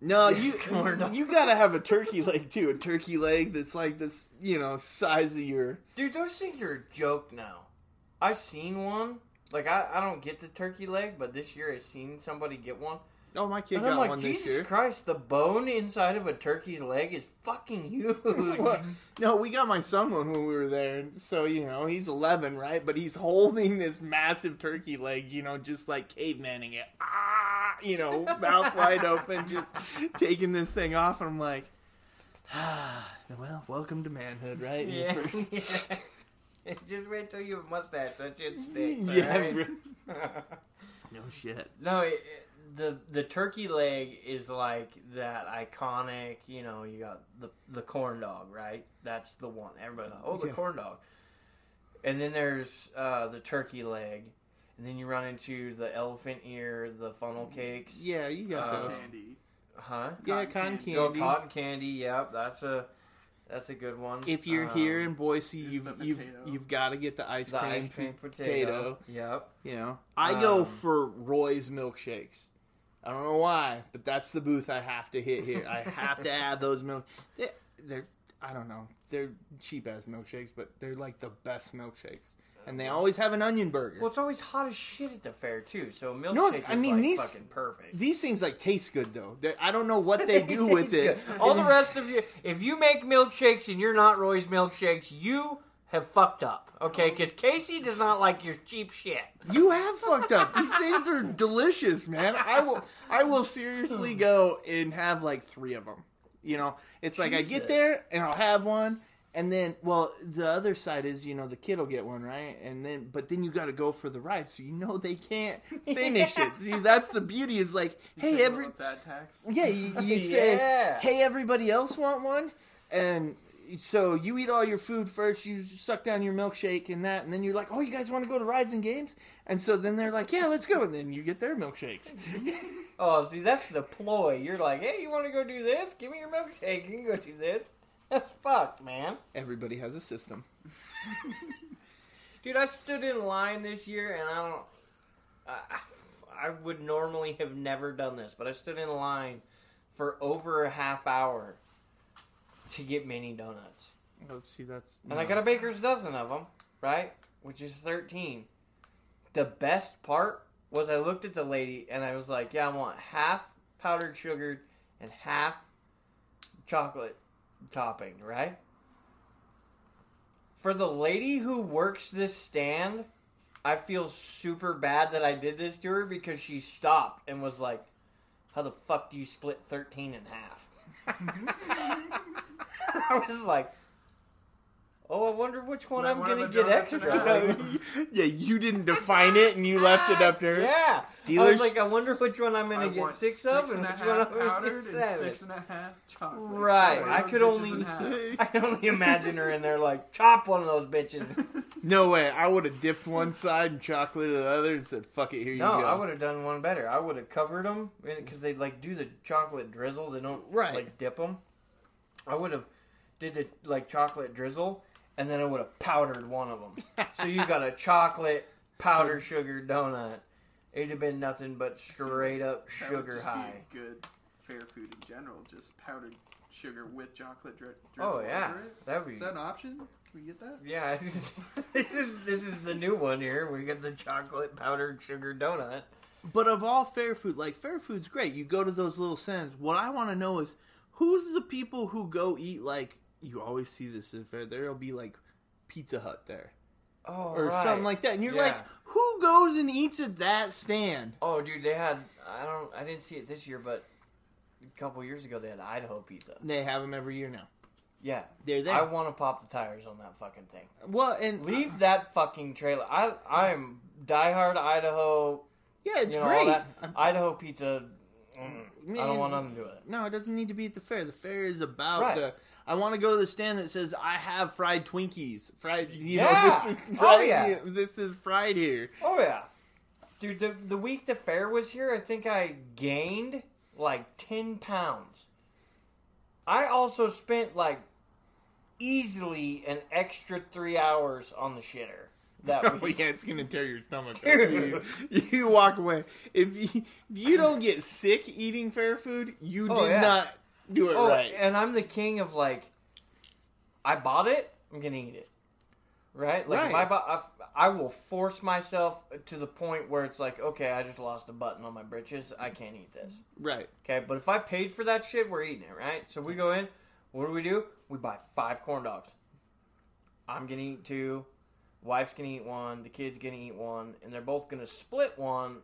B: no, you
D: dogs.
B: you gotta have a turkey leg too, a turkey leg that's like this, you know, size of your.
D: Dude, those things are a joke now. I've seen one. Like I, I don't get the turkey leg, but this year I've seen somebody get one.
B: Oh, my kid
D: And
B: got
D: I'm like,
B: one
D: Jesus
B: this year.
D: Christ, the bone inside of a turkey's leg is fucking huge.
B: What? No, we got my son one when we were there. and So, you know, he's 11, right? But he's holding this massive turkey leg, you know, just like cavemaning it. Ah, you know, mouth wide open, just taking this thing off. And I'm like, ah, well, welcome to manhood, right?
D: yeah.
B: First-
D: yeah. Just wait till you have a mustache. That shit sticks.
B: yeah,
D: alright?
B: re- no shit.
D: No, it, it- the the turkey leg is like that iconic. You know, you got the the corn dog, right? That's the one. Everybody, like, oh, the
B: Yeah.
D: corn dog. And then there's uh, the turkey leg, and then you run into the elephant ear, the funnel cakes.
B: Yeah, you got
D: Uh,
B: those.
C: Candy.
D: Huh?
B: Yeah,
C: cotton
B: cotton
C: candy.
B: candy.
D: Oh, cotton candy. Yep, that's a that's a good one.
B: If you're
D: Um,
B: here in Boise, you've you've, you've got to get the ice
D: the
B: cream,
D: ice cream potato.
B: potato.
D: Yep.
B: You know, I go
D: Um,
B: for Roy's milkshakes. I don't know why, but that's the booth I have to hit here. I have to add those milk. They, they're I don't know. They're cheap ass milkshakes, but they're like the best milkshakes, and they always have an onion burger.
D: Well, it's always hot as shit at the fair too. So milkshake
B: No,
D: is
B: I mean,
D: like
B: these-
D: fucking perfect.
B: These things like taste good though. They're, I don't know what they do with
D: Tastes
B: it.
D: All the rest of you, if you make milkshakes and you're not Roy's milkshakes, you have fucked up. Okay, because Casey does not like your cheap shit.
B: You have fucked up. These things are delicious, man. I will I will seriously oh. go and have like three of them. You know, it's like I get there and I'll have one and then well, the other side is, you know, the kid will get one, right? And then but then you got to go for the ride, so you know they can't finish it. See, that's the beauty is like, hey, every
C: that tax.
B: yeah, you, you say,
D: Yeah.
B: hey, everybody else want one? And so you eat all your food first, you suck down your milkshake and that, and then you're like, oh, you guys want to go to rides and games? And so then they're like, yeah, let's go. And then you get their milkshakes.
D: Oh, see, that's the ploy. You're like, hey, you want to go do this? Give me your milkshake. You can go do this. That's fucked, man.
B: Everybody has a system.
D: Dude, I stood in line this year, and I don't. I, I would normally have never done this, but I stood in line for over a half hour to get mini donuts.
B: Oh, see, that's.
D: And I got a baker's dozen of them, right? Which is 13. The best part was I looked at the lady and I was like, yeah, I want half powdered sugar and half chocolate topping, right? For the lady who works this stand, I feel super bad that I did this to her because she stopped and was like, "How the fuck do you split thirteen in half?" I was like, "Oh, I wonder which one
C: Split
D: I'm
C: one
D: gonna get extra."
B: yeah, you didn't define it and you left it up to her.
D: Yeah, I was like, I wonder which one I'm gonna get
C: want
D: six,
C: six
D: of
C: and
D: and which one I'm gonna
C: powdered
D: get
C: and
D: seven.
C: six and a half chocolate.
D: Right, I could only- I can only imagine her in there like, chop one of those bitches.
B: No way. I would have dipped one side and chocolate and the other and said, "Fuck it, here you
D: No,
B: go."
D: No, I would have done one better. I would have covered them because they like do the chocolate drizzle. They don't
B: Right.
D: like dip them. I would have did the like chocolate drizzle, and then I would have powdered one of them. so you got a chocolate powder sugar donut. It'd have been nothing but straight up
C: That would
D: sugar
C: just
D: high.
C: Be good fair food in general, just powdered sugar with chocolate dri- drizzle
D: Oh yeah,
C: over it.
D: that'd be.
C: Is that an option? Can we get that?
D: Yeah, this is, this is this is the new one here. We got the chocolate powdered sugar donut.
B: But of all fair food, like fair food's great. You go to those little stands. What I want to know is who's the people who go eat like you always see this at fair. There'll be like Pizza Hut there
D: Oh,
B: or
D: right.
B: something like that, and you're
D: Yeah.
B: like, who goes and eats at that stand?
D: Oh, dude, they had. I don't. I didn't see it this year, but a couple years ago they had Idaho pizza.
B: They have them every year now.
D: Yeah,
B: They're there.
D: I want to pop the tires on that fucking thing.
B: well, and
D: Leave that fucking trailer. I I'm diehard Idaho.
B: Yeah, it's
D: you know
B: great.
D: all that
B: I'm-
D: Idaho pizza. mm, I don't want nothing to do with it.
B: No, it doesn't need to be at the fair. The fair is about
D: Right.
B: the. I want to go to the stand that says I have fried Twinkies. Fried, you
D: Yeah.
B: know, this is
D: Oh,
B: fried.
D: yeah.
B: This is fried here.
D: Oh yeah, dude. The the week the fair was here, I think I gained like ten pounds. I also spent like easily an extra three hours on the shitter. That
B: Oh yeah, it's gonna tear your stomach. up. You, you walk away if you if you don't get sick eating fair food. You
D: Oh,
B: did
D: yeah.
B: not do it
D: Oh,
B: right.
D: and I'm the king of like, I bought it, I'm gonna eat it, right? Like if I
B: Right.
D: bought, I, I will force myself to the point where it's like, okay, I just lost a button on my britches, I can't eat this.
B: Right.
D: Okay, but if I paid for that shit, we're eating it, right? So we go in, what do we do? We buy five corn dogs. I'm gonna eat two, wife's gonna eat one, the kid's gonna eat one, and they're both gonna split one.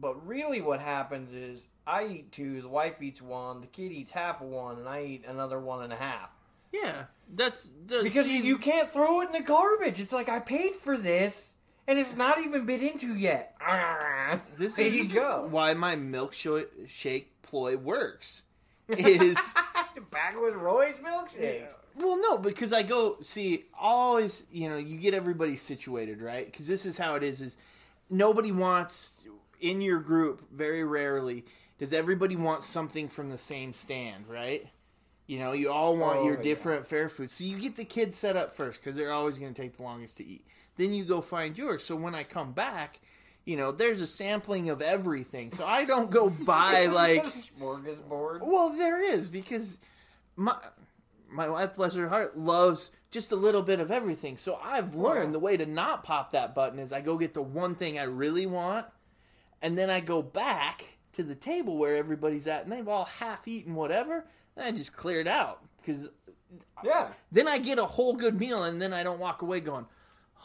D: But really, what happens is I eat two, the wife eats one, the kid eats half of one, and I eat another one and a half.
B: Yeah, that's, that's
D: Because you, you can't throw it in the garbage. It's like I paid for this, and it's not even been into yet.
B: This
D: there
B: is
D: you go.
B: why my milkshake ploy works. Is
D: Back with Roy's milkshake.
B: Well, no, because I go see always. You know, you get everybody situated right because this is how it is. Is nobody wants in your group. Very rarely does everybody want something from the same stand, right? You know, you all want
D: Oh,
B: your
D: yeah.
B: different fair food, so you get the kids set up first because they're always going to take the longest to eat. Then you go find yours. So when I come back, you know, there's a sampling of everything. So I don't go buy like
D: smorgasbord.
B: well, there is because my my wife, bless her heart, loves just a little bit of everything. So I've learned the way to not pop that button is I go get the one thing I really want, and then I go back to the table where everybody's at, and they've all half eaten whatever. And I just cleared it out because
D: Yeah.
B: then I get a whole good meal, and then I don't walk away going.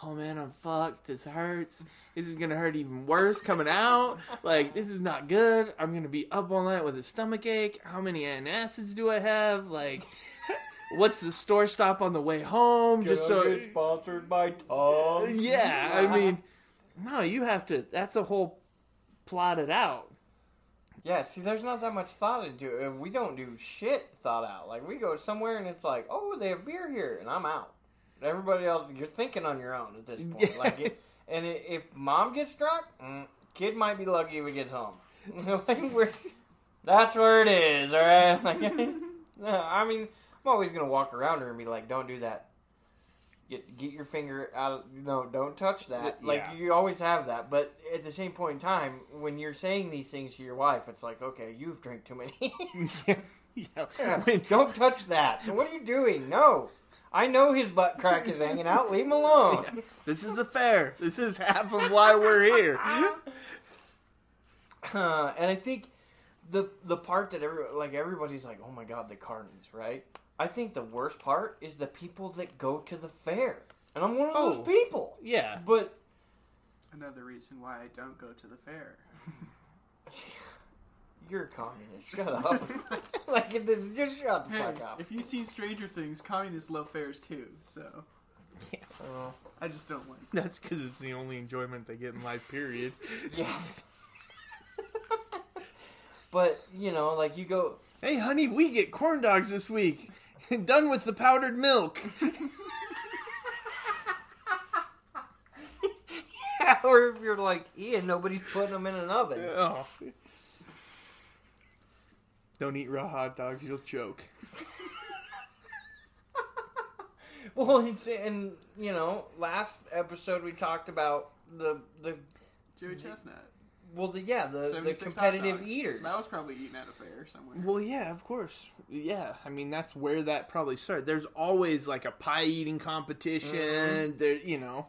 B: Oh man, I'm fucked. This hurts. This is gonna hurt even worse coming out. Like this is not good. I'm gonna be up all night with a stomach ache. How many antacids do I have? Like, what's the store stop on the way home? Just so it's
D: sponsored by Tom.
B: yeah. I mean, no, you have to. That's a whole plotted out.
D: Yeah, see, there's not that much thought into it. We don't do shit thought out. Like, we go somewhere and it's like, oh, they have beer here, and I'm out. Everybody else, you're thinking on your own at this point. Like, it, and i if mom gets drunk, mm, kid might be lucky if he gets home. like, that's where it is, all right? Like, no, I mean, I'm always gonna walk around her and be like, don't do that. Get get your finger out of no, don't touch that.
B: Yeah.
D: Like you always have that, but at the same point in time, when you're saying these things to your wife, it's like, okay, you've drank too many.
B: yeah. When-
D: don't touch that. What are you doing? No, I know his butt crack is hanging out. Leave him alone.
B: this is the fair. This is half of why we're here.
D: Uh, and I think the the part that every like everybody's like, oh my god, the carnies, right? I think the worst part is the people that go to the fair, and I'm one of
B: Oh.
D: those people.
B: Yeah.
D: But
C: Another reason why I don't go to the fair.
D: you're a communist. Shut up. like if this- just shut the
C: Hey,
D: fuck up.
C: if you see Stranger Things, communists love fairs too. So
D: Oh,
C: I just don't like.
B: That's because it's the only enjoyment they get in life. Period.
D: yes. but you know, like you go.
B: Hey, honey, we get corn dogs this week. Done with the powdered milk.
D: or if you're like Ian, nobody's putting them in an oven.
B: Oh. Don't eat raw hot dogs, you'll choke.
D: Well, it's, and you know, last episode we talked about the the
C: Joey Chestnut.
D: Well, the yeah, the, the competitive
C: dogs.
D: eaters.
C: That was probably eaten at a fair somewhere.
B: Well, yeah, of course. Yeah, I mean that's where that probably started. There's always like a pie eating competition. There, you know,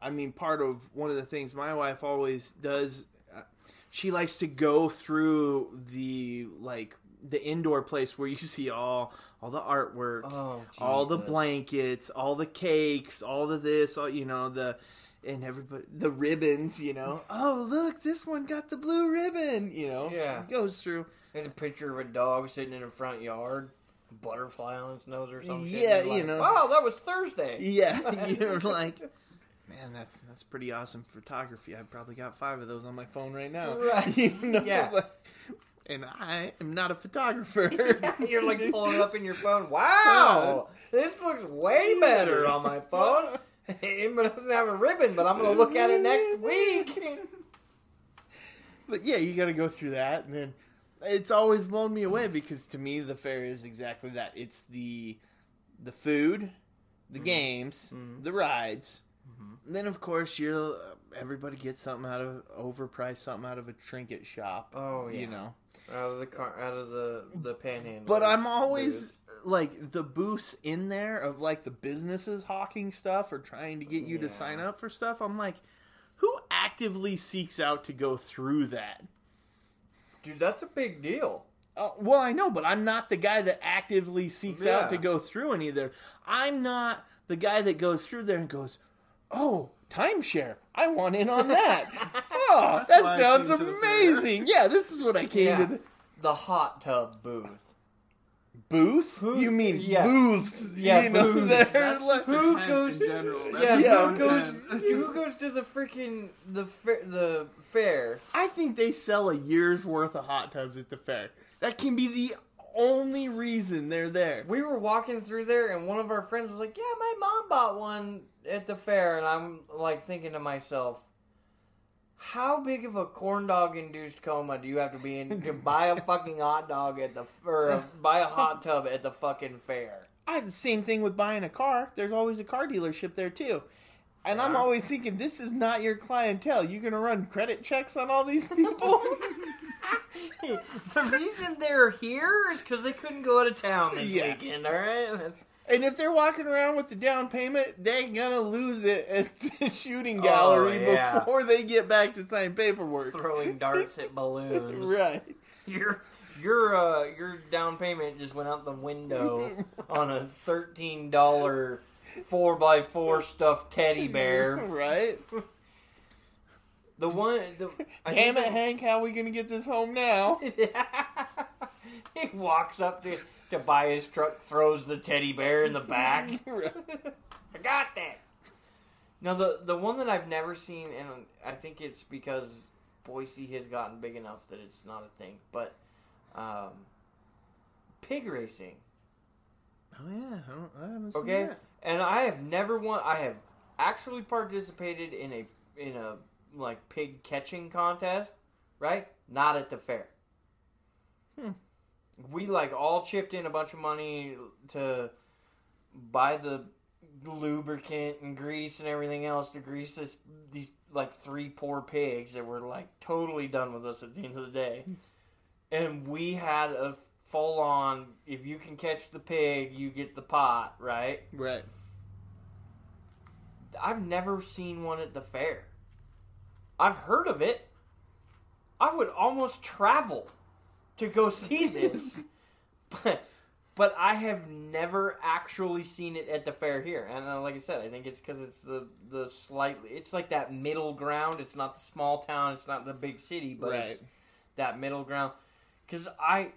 B: I mean, part of one of the things my wife always does, uh, she likes to go through the like the indoor place where you see all all the artwork,
D: Oh,
B: all the blankets, all the cakes, all the this, all you know the. And everybody, the ribbons, you know. Oh, look, this one got the blue ribbon, you know.
D: Yeah.
B: goes through.
D: There's a picture of a dog sitting in a front yard, butterfly on its nose or something.
B: Yeah, you know.
D: Wow, that was Thursday.
B: Yeah, you're like, man, that's that's pretty awesome photography. I've probably got five of those on my phone right now.
D: Right.
B: You know,
D: Yeah.
B: like- and I am not a photographer.
D: You're like pulling up in your phone. Wow, this looks way better on my phone. But it doesn't have a ribbon, but I'm going to look at it next week.
B: but yeah, you got to go through that, and then it's always blown me away because to me the fair is exactly that. It's the the food, the
D: Mm-hmm.
B: games, the rides. And then of course you'll everybody gets something out of overpriced something out of a trinket shop.
D: Oh, yeah.
B: you know.
D: Out of the car, out of the the panhandle.
B: But I'm always like the booths in there of like the businesses hawking stuff or trying to get you to sign up for stuff. I'm like, who actively seeks out to go through that?
D: dude. That's a big deal.
B: Uh, well, I know, but I'm not the guy that actively seeks
D: Yeah.
B: out to go through any of there. I'm not the guy that goes through there and goes, "Oh, timeshare! I want in on that." oh, that sounds
C: came to the fair.
B: amazing. Yeah, this is what I came
D: Yeah.
B: to the
D: The hot tub booth.
B: Booth.
D: Who-
B: You mean
D: yeah.
B: booths?
D: Yeah,
B: you know,
D: booths.
C: That's
B: like-
C: just a
D: Who
C: tent
D: goes-
C: in general. That's
D: Yeah,
C: its
D: who goes?
C: tent.
D: Who goes to the freaking the the fair?
B: I think they sell a year's worth of hot tubs at the fair. That can be the only reason they're there.
D: We were walking through there, and one of our friends was like, "Yeah, my mom bought one at the fair," and I'm like thinking to myself, "How big of a corn dog induced coma do you have to be in to buy a fucking hot dog at the or buy a hot tub at the fucking fair?"
B: I had the same thing with buying a car. There's always a car dealership there too. And I'm always thinking, this is not your clientele. You're gonna run credit checks on all these people?
D: the reason they're here is because they couldn't go out of town this
B: Yeah.
D: weekend. All right, That's-
B: and if they're walking around with the down payment, they're gonna lose it at the shooting gallery
D: Oh, yeah.
B: before they get back to sign paperwork.
D: throwing darts at balloons.
B: Right.
D: Your your uh your down payment just went out the window on a thirteen dollar four by four stuffed teddy bear.
B: Right.
D: The one the
B: Damn it,
D: think
B: Hank, how are we gonna get this home now?
D: he walks up to to buy his truck, throws the teddy bear in the back. I got this. Now the the one that I've never seen, and I think it's because Boise has gotten big enough that it's not a thing. But um, pig racing,
B: Oh yeah, I, don't, I haven't seen
D: okay,
B: that.
D: and I have never won. I have actually participated in a in a like pig catching contest, right? Not at the fair.
B: Hmm.
D: We like all chipped in a bunch of money to buy the lubricant and grease and everything else to grease this these like three poor pigs that were like totally done with us at the end of the day. And we had a full on if you can catch the pig, you get the pot, right?
B: Right.
D: I've never seen one at the fair. I've heard of it. I would almost travel to go see this. but but I have never actually seen it at the fair here. And uh, like I said, I think it's because it's the the slightly it's like that middle ground. It's not the small town. It's not the big city, but it's that middle ground. Because I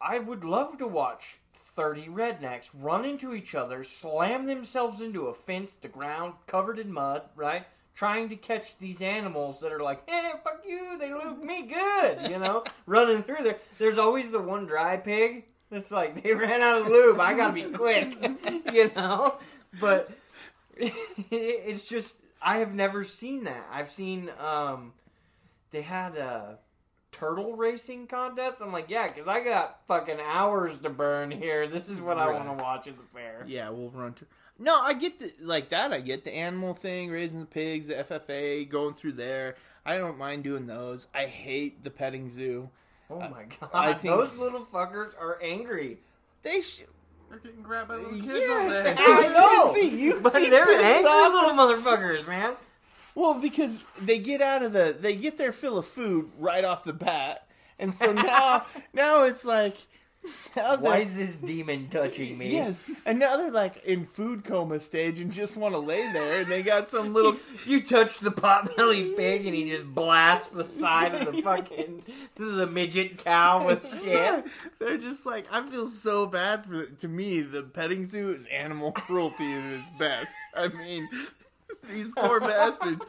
D: I would love to watch. 30 rednecks run into each other, slam themselves into a fence, the ground covered in mud, right? Trying to catch these animals that are like, eh, fuck you, they look me good, you know? Running through there. There's always the one dry pig that's like, they ran out of lube, I gotta be quick, you know? But it's just, I have never seen that. I've seen, um, they had a turtle racing contest. I'm like, yeah, because I got fucking hours to burn here. This is what I want to watch at the fair.
B: Yeah, we'll run through. No, I get the like that. I get the animal thing, raising the pigs, the FFA, going through there. I don't mind doing those. I hate the petting zoo.
D: Oh my god,
B: I think-
D: those little fuckers are angry.
B: They sh-
C: They're getting grabbed by little kids
B: Yeah.
C: all day.
D: I know,
B: See, you
D: but they're
B: pissing
D: angry
B: off
D: little motherfuckers, man.
B: well because they get out of the they get their fill of food right off the bat, and so now now it's like
D: Why is this demon touching me?
B: Yes, and now they're like in food coma stage and just want to lay there, and they got some little
D: You touch the potbelly pig and he just blasts the side of the fucking the midget cow with shit.
B: They're just like I feel so bad for. To me, the petting zoo is animal cruelty at its best. I mean, these poor bastards.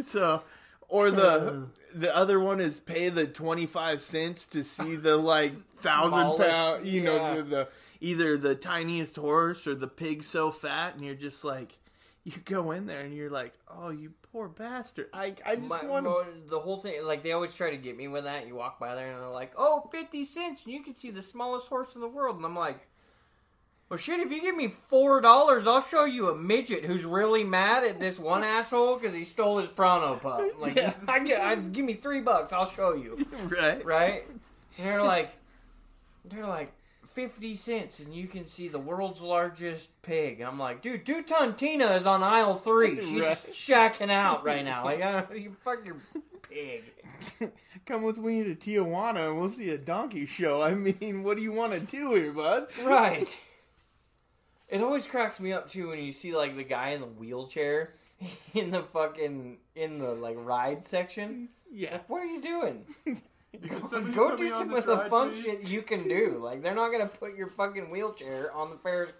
B: So, or the uh. the other one is pay the twenty five cents to see the like thousand
D: Smallest-
B: pound. You know the, the either the tiniest horse or the pig so fat, and you're just like. You go in there and you're like, "Oh, you poor bastard! I, I just
D: My,
B: want to."
D: mo- the whole thing, like they always try to get me with that. You walk by there and they're like, "Oh, 50 cents, and you can see the smallest horse in the world." And I'm like, "Well, shit! If you give me four dollars, I'll show you a midget who's really mad at this one asshole because he stole his Pronto pup. Like,
B: Yeah.
D: I, I give me three bucks, I'll show you."
B: right?
D: right? And they're like, they're like fifty cents, and you can see the world's largest pig. I'm like, dude, two ton Tina is on aisle three. She's
B: Right.
D: shacking out right now. Like, I, you fuck your pig.
B: Come with me to Tijuana and we'll see a donkey show. I mean, what do you want to do here, bud?
D: Right. It always cracks me up too when you see like the guy in the wheelchair in the fucking in the like ride section.
B: Yeah.
D: What are you doing? Go
C: put
D: do some of the fun
C: please?
D: shit you can do. Like they're not gonna put your fucking wheelchair on the Ferris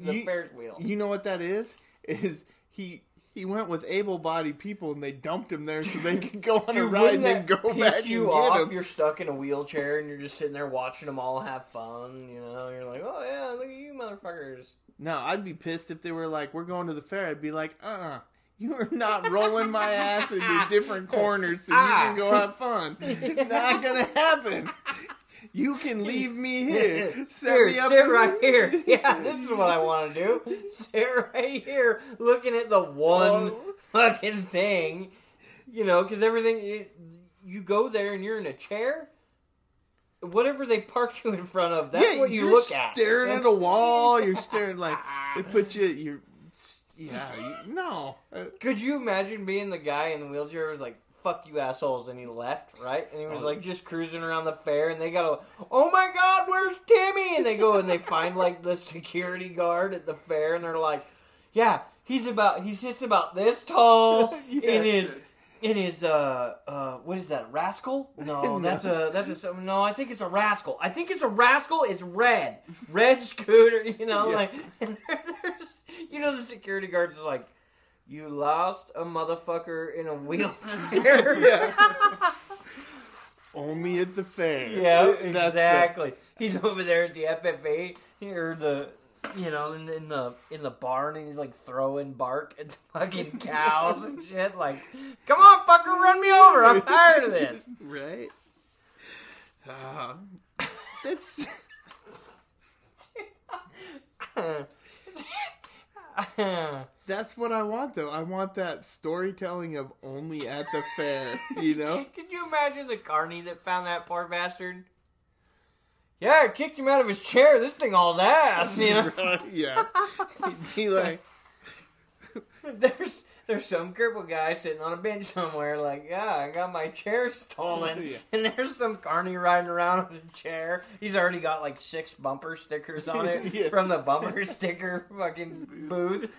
D: the
B: You-
D: Ferris wheel.
B: You know what that is? Is he he went with able-bodied people and they dumped him there so they could go on a ride and then go back
D: you
B: and
D: off?
B: get him.
D: You're stuck in a wheelchair and you're just sitting there watching them all have fun. You know, you're like, oh yeah, look at you motherfuckers.
B: No, I'd be pissed if they were like, "We're going to the fair." I'd be like, "Uh, uh you are not rolling my ass into different corners so you can go have fun. not gonna happen. You can leave me here. Set
D: Here,
B: me up
D: sit right here. Yeah, this is what I want to do. Sit right here, looking at the one
B: Oh.
D: fucking thing. You know, because everything it, you go there and you're in a chair. Whatever they park you in front of, that's
B: yeah,
D: what you look at.
B: Staring at a wall. You're staring like they put you. You're yeah. You, no.
D: Could you imagine being the guy in the wheelchair who was like, fuck you assholes, and he left, right? And he
B: Oh.
D: was like just cruising around the fair, and they go, oh my god, where's Timmy? And they go and they find like the security guard at the fair, and they're like, yeah, he's about, he sits about this tall in
B: Yes.
D: his. In his uh uh what is that rascal? No, that's a that's a no. I think it's a rascal. I think it's a rascal. It's red, red scooter. You know,
B: Yeah.
D: like and there's you know the security guards are like, you lost a motherfucker in a wheelchair.
B: yeah. Only at the fair.
D: yeah,
B: That's the-
D: exactly. He's over there at the FFA or the, you know, in, in the in the barn, and he's like throwing bark at the fucking cows and shit. Like, come on, fucker, run me over. I'm tired of this.
B: right. Uh, that's that's what I want though. I want that storytelling of only at the fair. You know.
D: Could you imagine the carney that found that poor bastard? Yeah, I kicked him out of his chair. This thing all's ass, you know.
B: Yeah. He'd be like,
D: There's there's some crippled guy sitting on a bench somewhere, like, yeah, I got my chair stolen,
B: Yeah.
D: and there's some carny riding around on a chair. He's already got like six bumper stickers on it
B: Yeah.
D: from the bumper sticker fucking booth.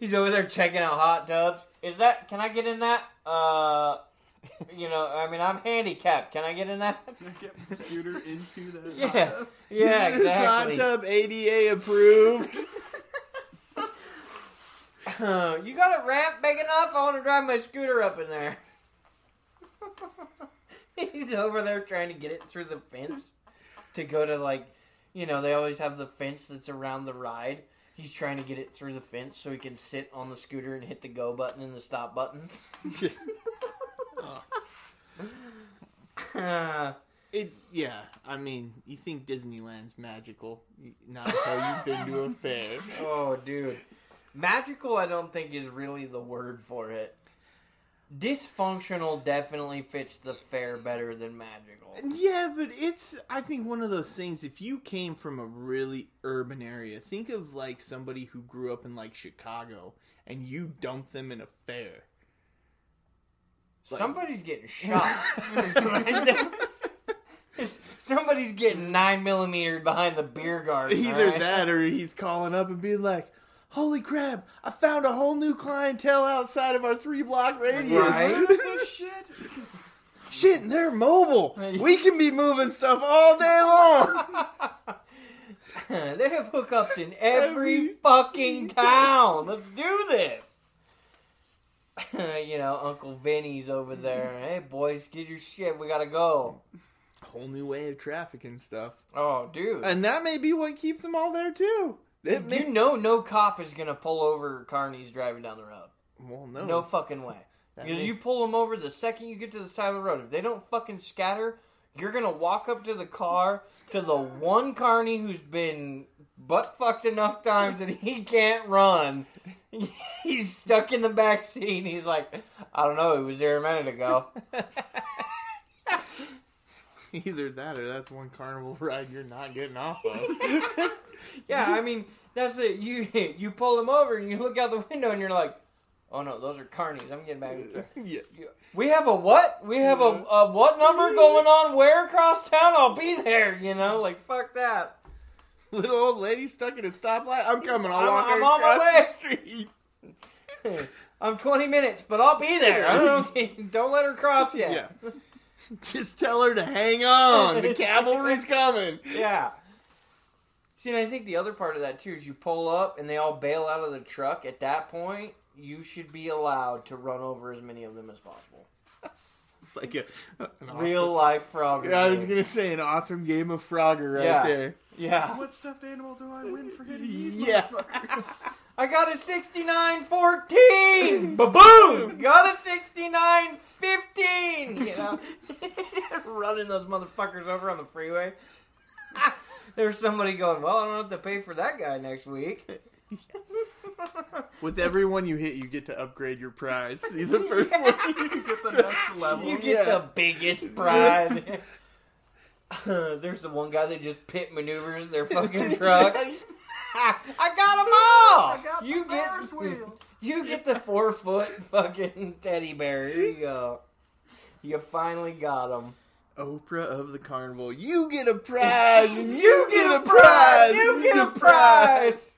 D: He's over there checking out hot tubs. Is that? Can I get in that? Uh, you know, I mean, I'm handicapped. Can I get in that?
C: Get the scooter into the
D: Yeah, yeah,
B: This hot tub ADA approved.
D: Uh, you got a ramp big enough? I want to drive my scooter up in there. He's over there trying to get it through the fence to go to like, you know, they always have the fence that's around the ride. He's trying to get it through the fence so he can sit on the scooter and hit the go button and the stop button. Uh,
B: It's yeah. I mean, you think Disneyland's magical? Not until you've been to a fair.
D: oh, dude. Magical, I don't think is really the word for it. Dysfunctional definitely fits the fair better than magical.
B: Yeah, but it's I think one of those things. If you came from a really urban area, think of like somebody who grew up in like Chicago, and you dump them in a fair.
D: Somebody's getting shot. Somebody's getting nine millimeter behind the beer garden.
B: Either
D: alright?
B: that, or he's calling up and being like, "Holy crap! I found a whole new clientele outside of our three block radius.
D: Right?
C: shit.
B: Shit, and they're mobile. We can be moving stuff all day long."
D: they have hookups in every
B: Every
D: fucking town. Let's do this. you know, Uncle Vinny's over there. Hey, boys, get your shit. We gotta go.
B: whole new way of traffic and stuff,
D: Oh, dude.
B: and that may be what keeps them all there too. It may-
D: you know, no cop is gonna pull over Carney's driving down the road.
B: well, no,
D: No fucking way.
B: That
D: Because
B: may-
D: you pull them over the second you get to the side of the road. If they don't fucking scatter, you're gonna walk up to the car to the one carney who's been butt fucked enough times that he can't run. He's stuck in the back seat. He's like, I don't know. He was there a minute ago.
B: Either that or that's one carnival ride you're not getting off of.
D: Yeah, I mean that's it. You you pull them over and you look out the window and you're like, oh no, those are carnies. I'm getting back.
B: yeah.
D: We have a what? We have a, a what number going on where across town? I'll be there, you know? Like, fuck that.
B: Little old lady stuck in a stoplight. I'm coming. I'll
D: I'm- I'm on my way.
B: street.
D: I'm 20 minutes, but I'll be there. I don't, don't let her cross yet.
B: Yeah. Just tell her to hang on. The cavalry's coming.
D: Yeah. See, and I think the other part of that, too, is you pull up and they all bail out of the truck. At that point, you should be allowed to run over as many of them as possible.
B: It's like a an
D: Real life frog.
B: Yeah, I was gonna say an awesome game of Frogger right
D: Yeah.
B: there.
D: Yeah.
C: What stuffed animal do I win for hitting these
B: Yeah.
C: motherfuckers?
D: I got a 69-14! Ba-boom! Got a 69-15! You know? Running those motherfuckers over on the freeway. There's somebody going, well, I don't have to pay for that guy next week.
B: With everyone you hit, you get to upgrade your prize. See the first one.
C: Is it the next level?
D: You get
B: Yeah.
D: the biggest prize. There's the one guy that just pit maneuvers their fucking truck. I got them all.
C: I got
D: you
C: the
D: get
C: Ferris wheel.
D: You get the four foot fucking teddy bear. Here you go. You finally got him.
B: Oprah of the carnival. You get a prize, and
D: You get a prize. You get a prize.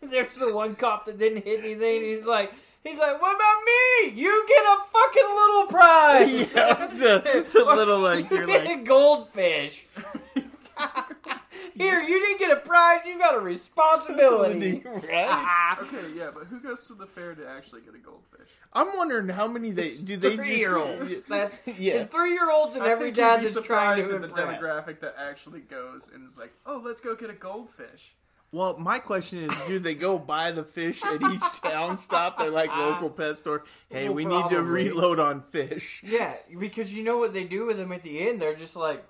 D: There's the one cop that didn't hit anything. He's like, he's like, what about me? You get a fucking little prize.
B: yeah, the, the little like
D: you
B: you're
D: get
B: like
D: a goldfish. Here, you didn't get a prize. You got a responsibility.
B: right.
C: Okay, yeah, but who goes to the fair to actually get a goldfish?
B: I'm wondering how many they do they
D: Three year olds. That's
B: Yeah.
D: three year olds and
C: I
D: every
C: think you'd
D: dad
C: be
D: that's trying
C: surprised
D: to
C: at the demographic that actually goes and is like, "Oh, let's go get a goldfish."
B: Well, my question is, do they go buy the fish at each town stop? They're like local pet store. Hey,
D: Well,
B: we need to
D: probably.
B: reload on fish.
D: Yeah, because you know what they do with them at the end? They're just like,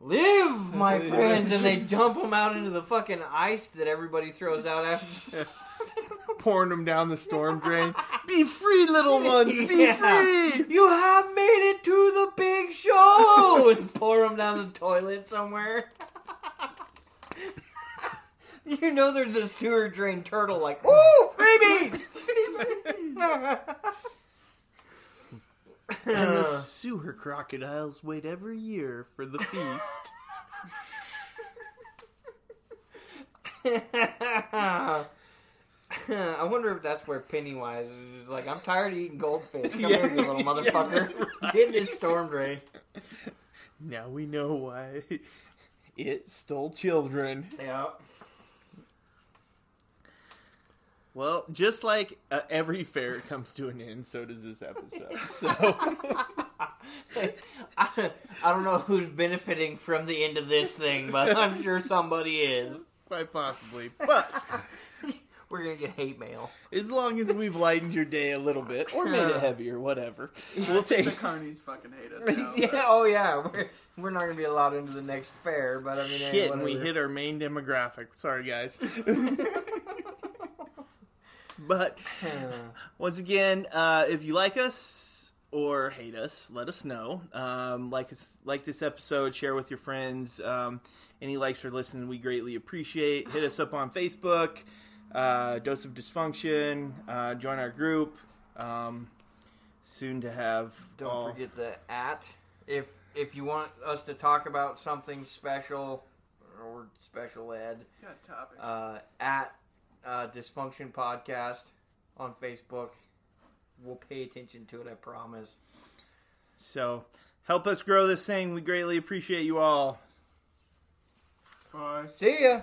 D: live, my friends, and they dump them out into the fucking ice that everybody throws out after.
B: Pouring them down the storm drain. Be free, little ones. Be
D: Yeah.
B: free.
D: You have made it to the big show! and pour them down the toilet somewhere. You know there's a sewer drain turtle like, ooh, baby!
B: And the uh. sewer crocodiles wait every year for the feast.
D: I wonder if that's where Pennywise is just like, I'm tired of eating goldfish. Come here, you little motherfucker. Get in this storm drain.
B: now we know why it stole children.
D: Yeah.
B: Well, just like uh, every fair comes to an end, so does this episode. So
D: I, I don't know who's benefiting from the end of this thing, but I'm sure somebody is.
B: quite possibly, but
D: We're gonna get hate mail.
B: as long as we've lightened your day a little bit or made it heavier, whatever, we'll
C: The
B: take.
C: carnies fucking hate us now.
D: Yeah,
C: but-
D: oh yeah. We're, we're not gonna be allowed into the next fair, but I mean, hey,
B: Shit, and we
D: whatever.
B: hit our main demographic. Sorry, guys. but once again, uh, if you like us or hate us, let us know. Um, like us, like this episode, share with your friends. Um, any likes or listen, we greatly appreciate. Hit us up on Facebook, uh, Dose of Dysfunction. Uh, join our group. Um, soon to have.
D: Don't
B: all-
D: forget the at. If if you want us to talk about something special or special ed,
C: Yeah, topics.
D: uh, at uh, Dysfunction Podcast on Facebook. We'll pay attention to it. I promise.
B: So help us grow this thing. We greatly appreciate you all.
C: Bye.
D: See ya.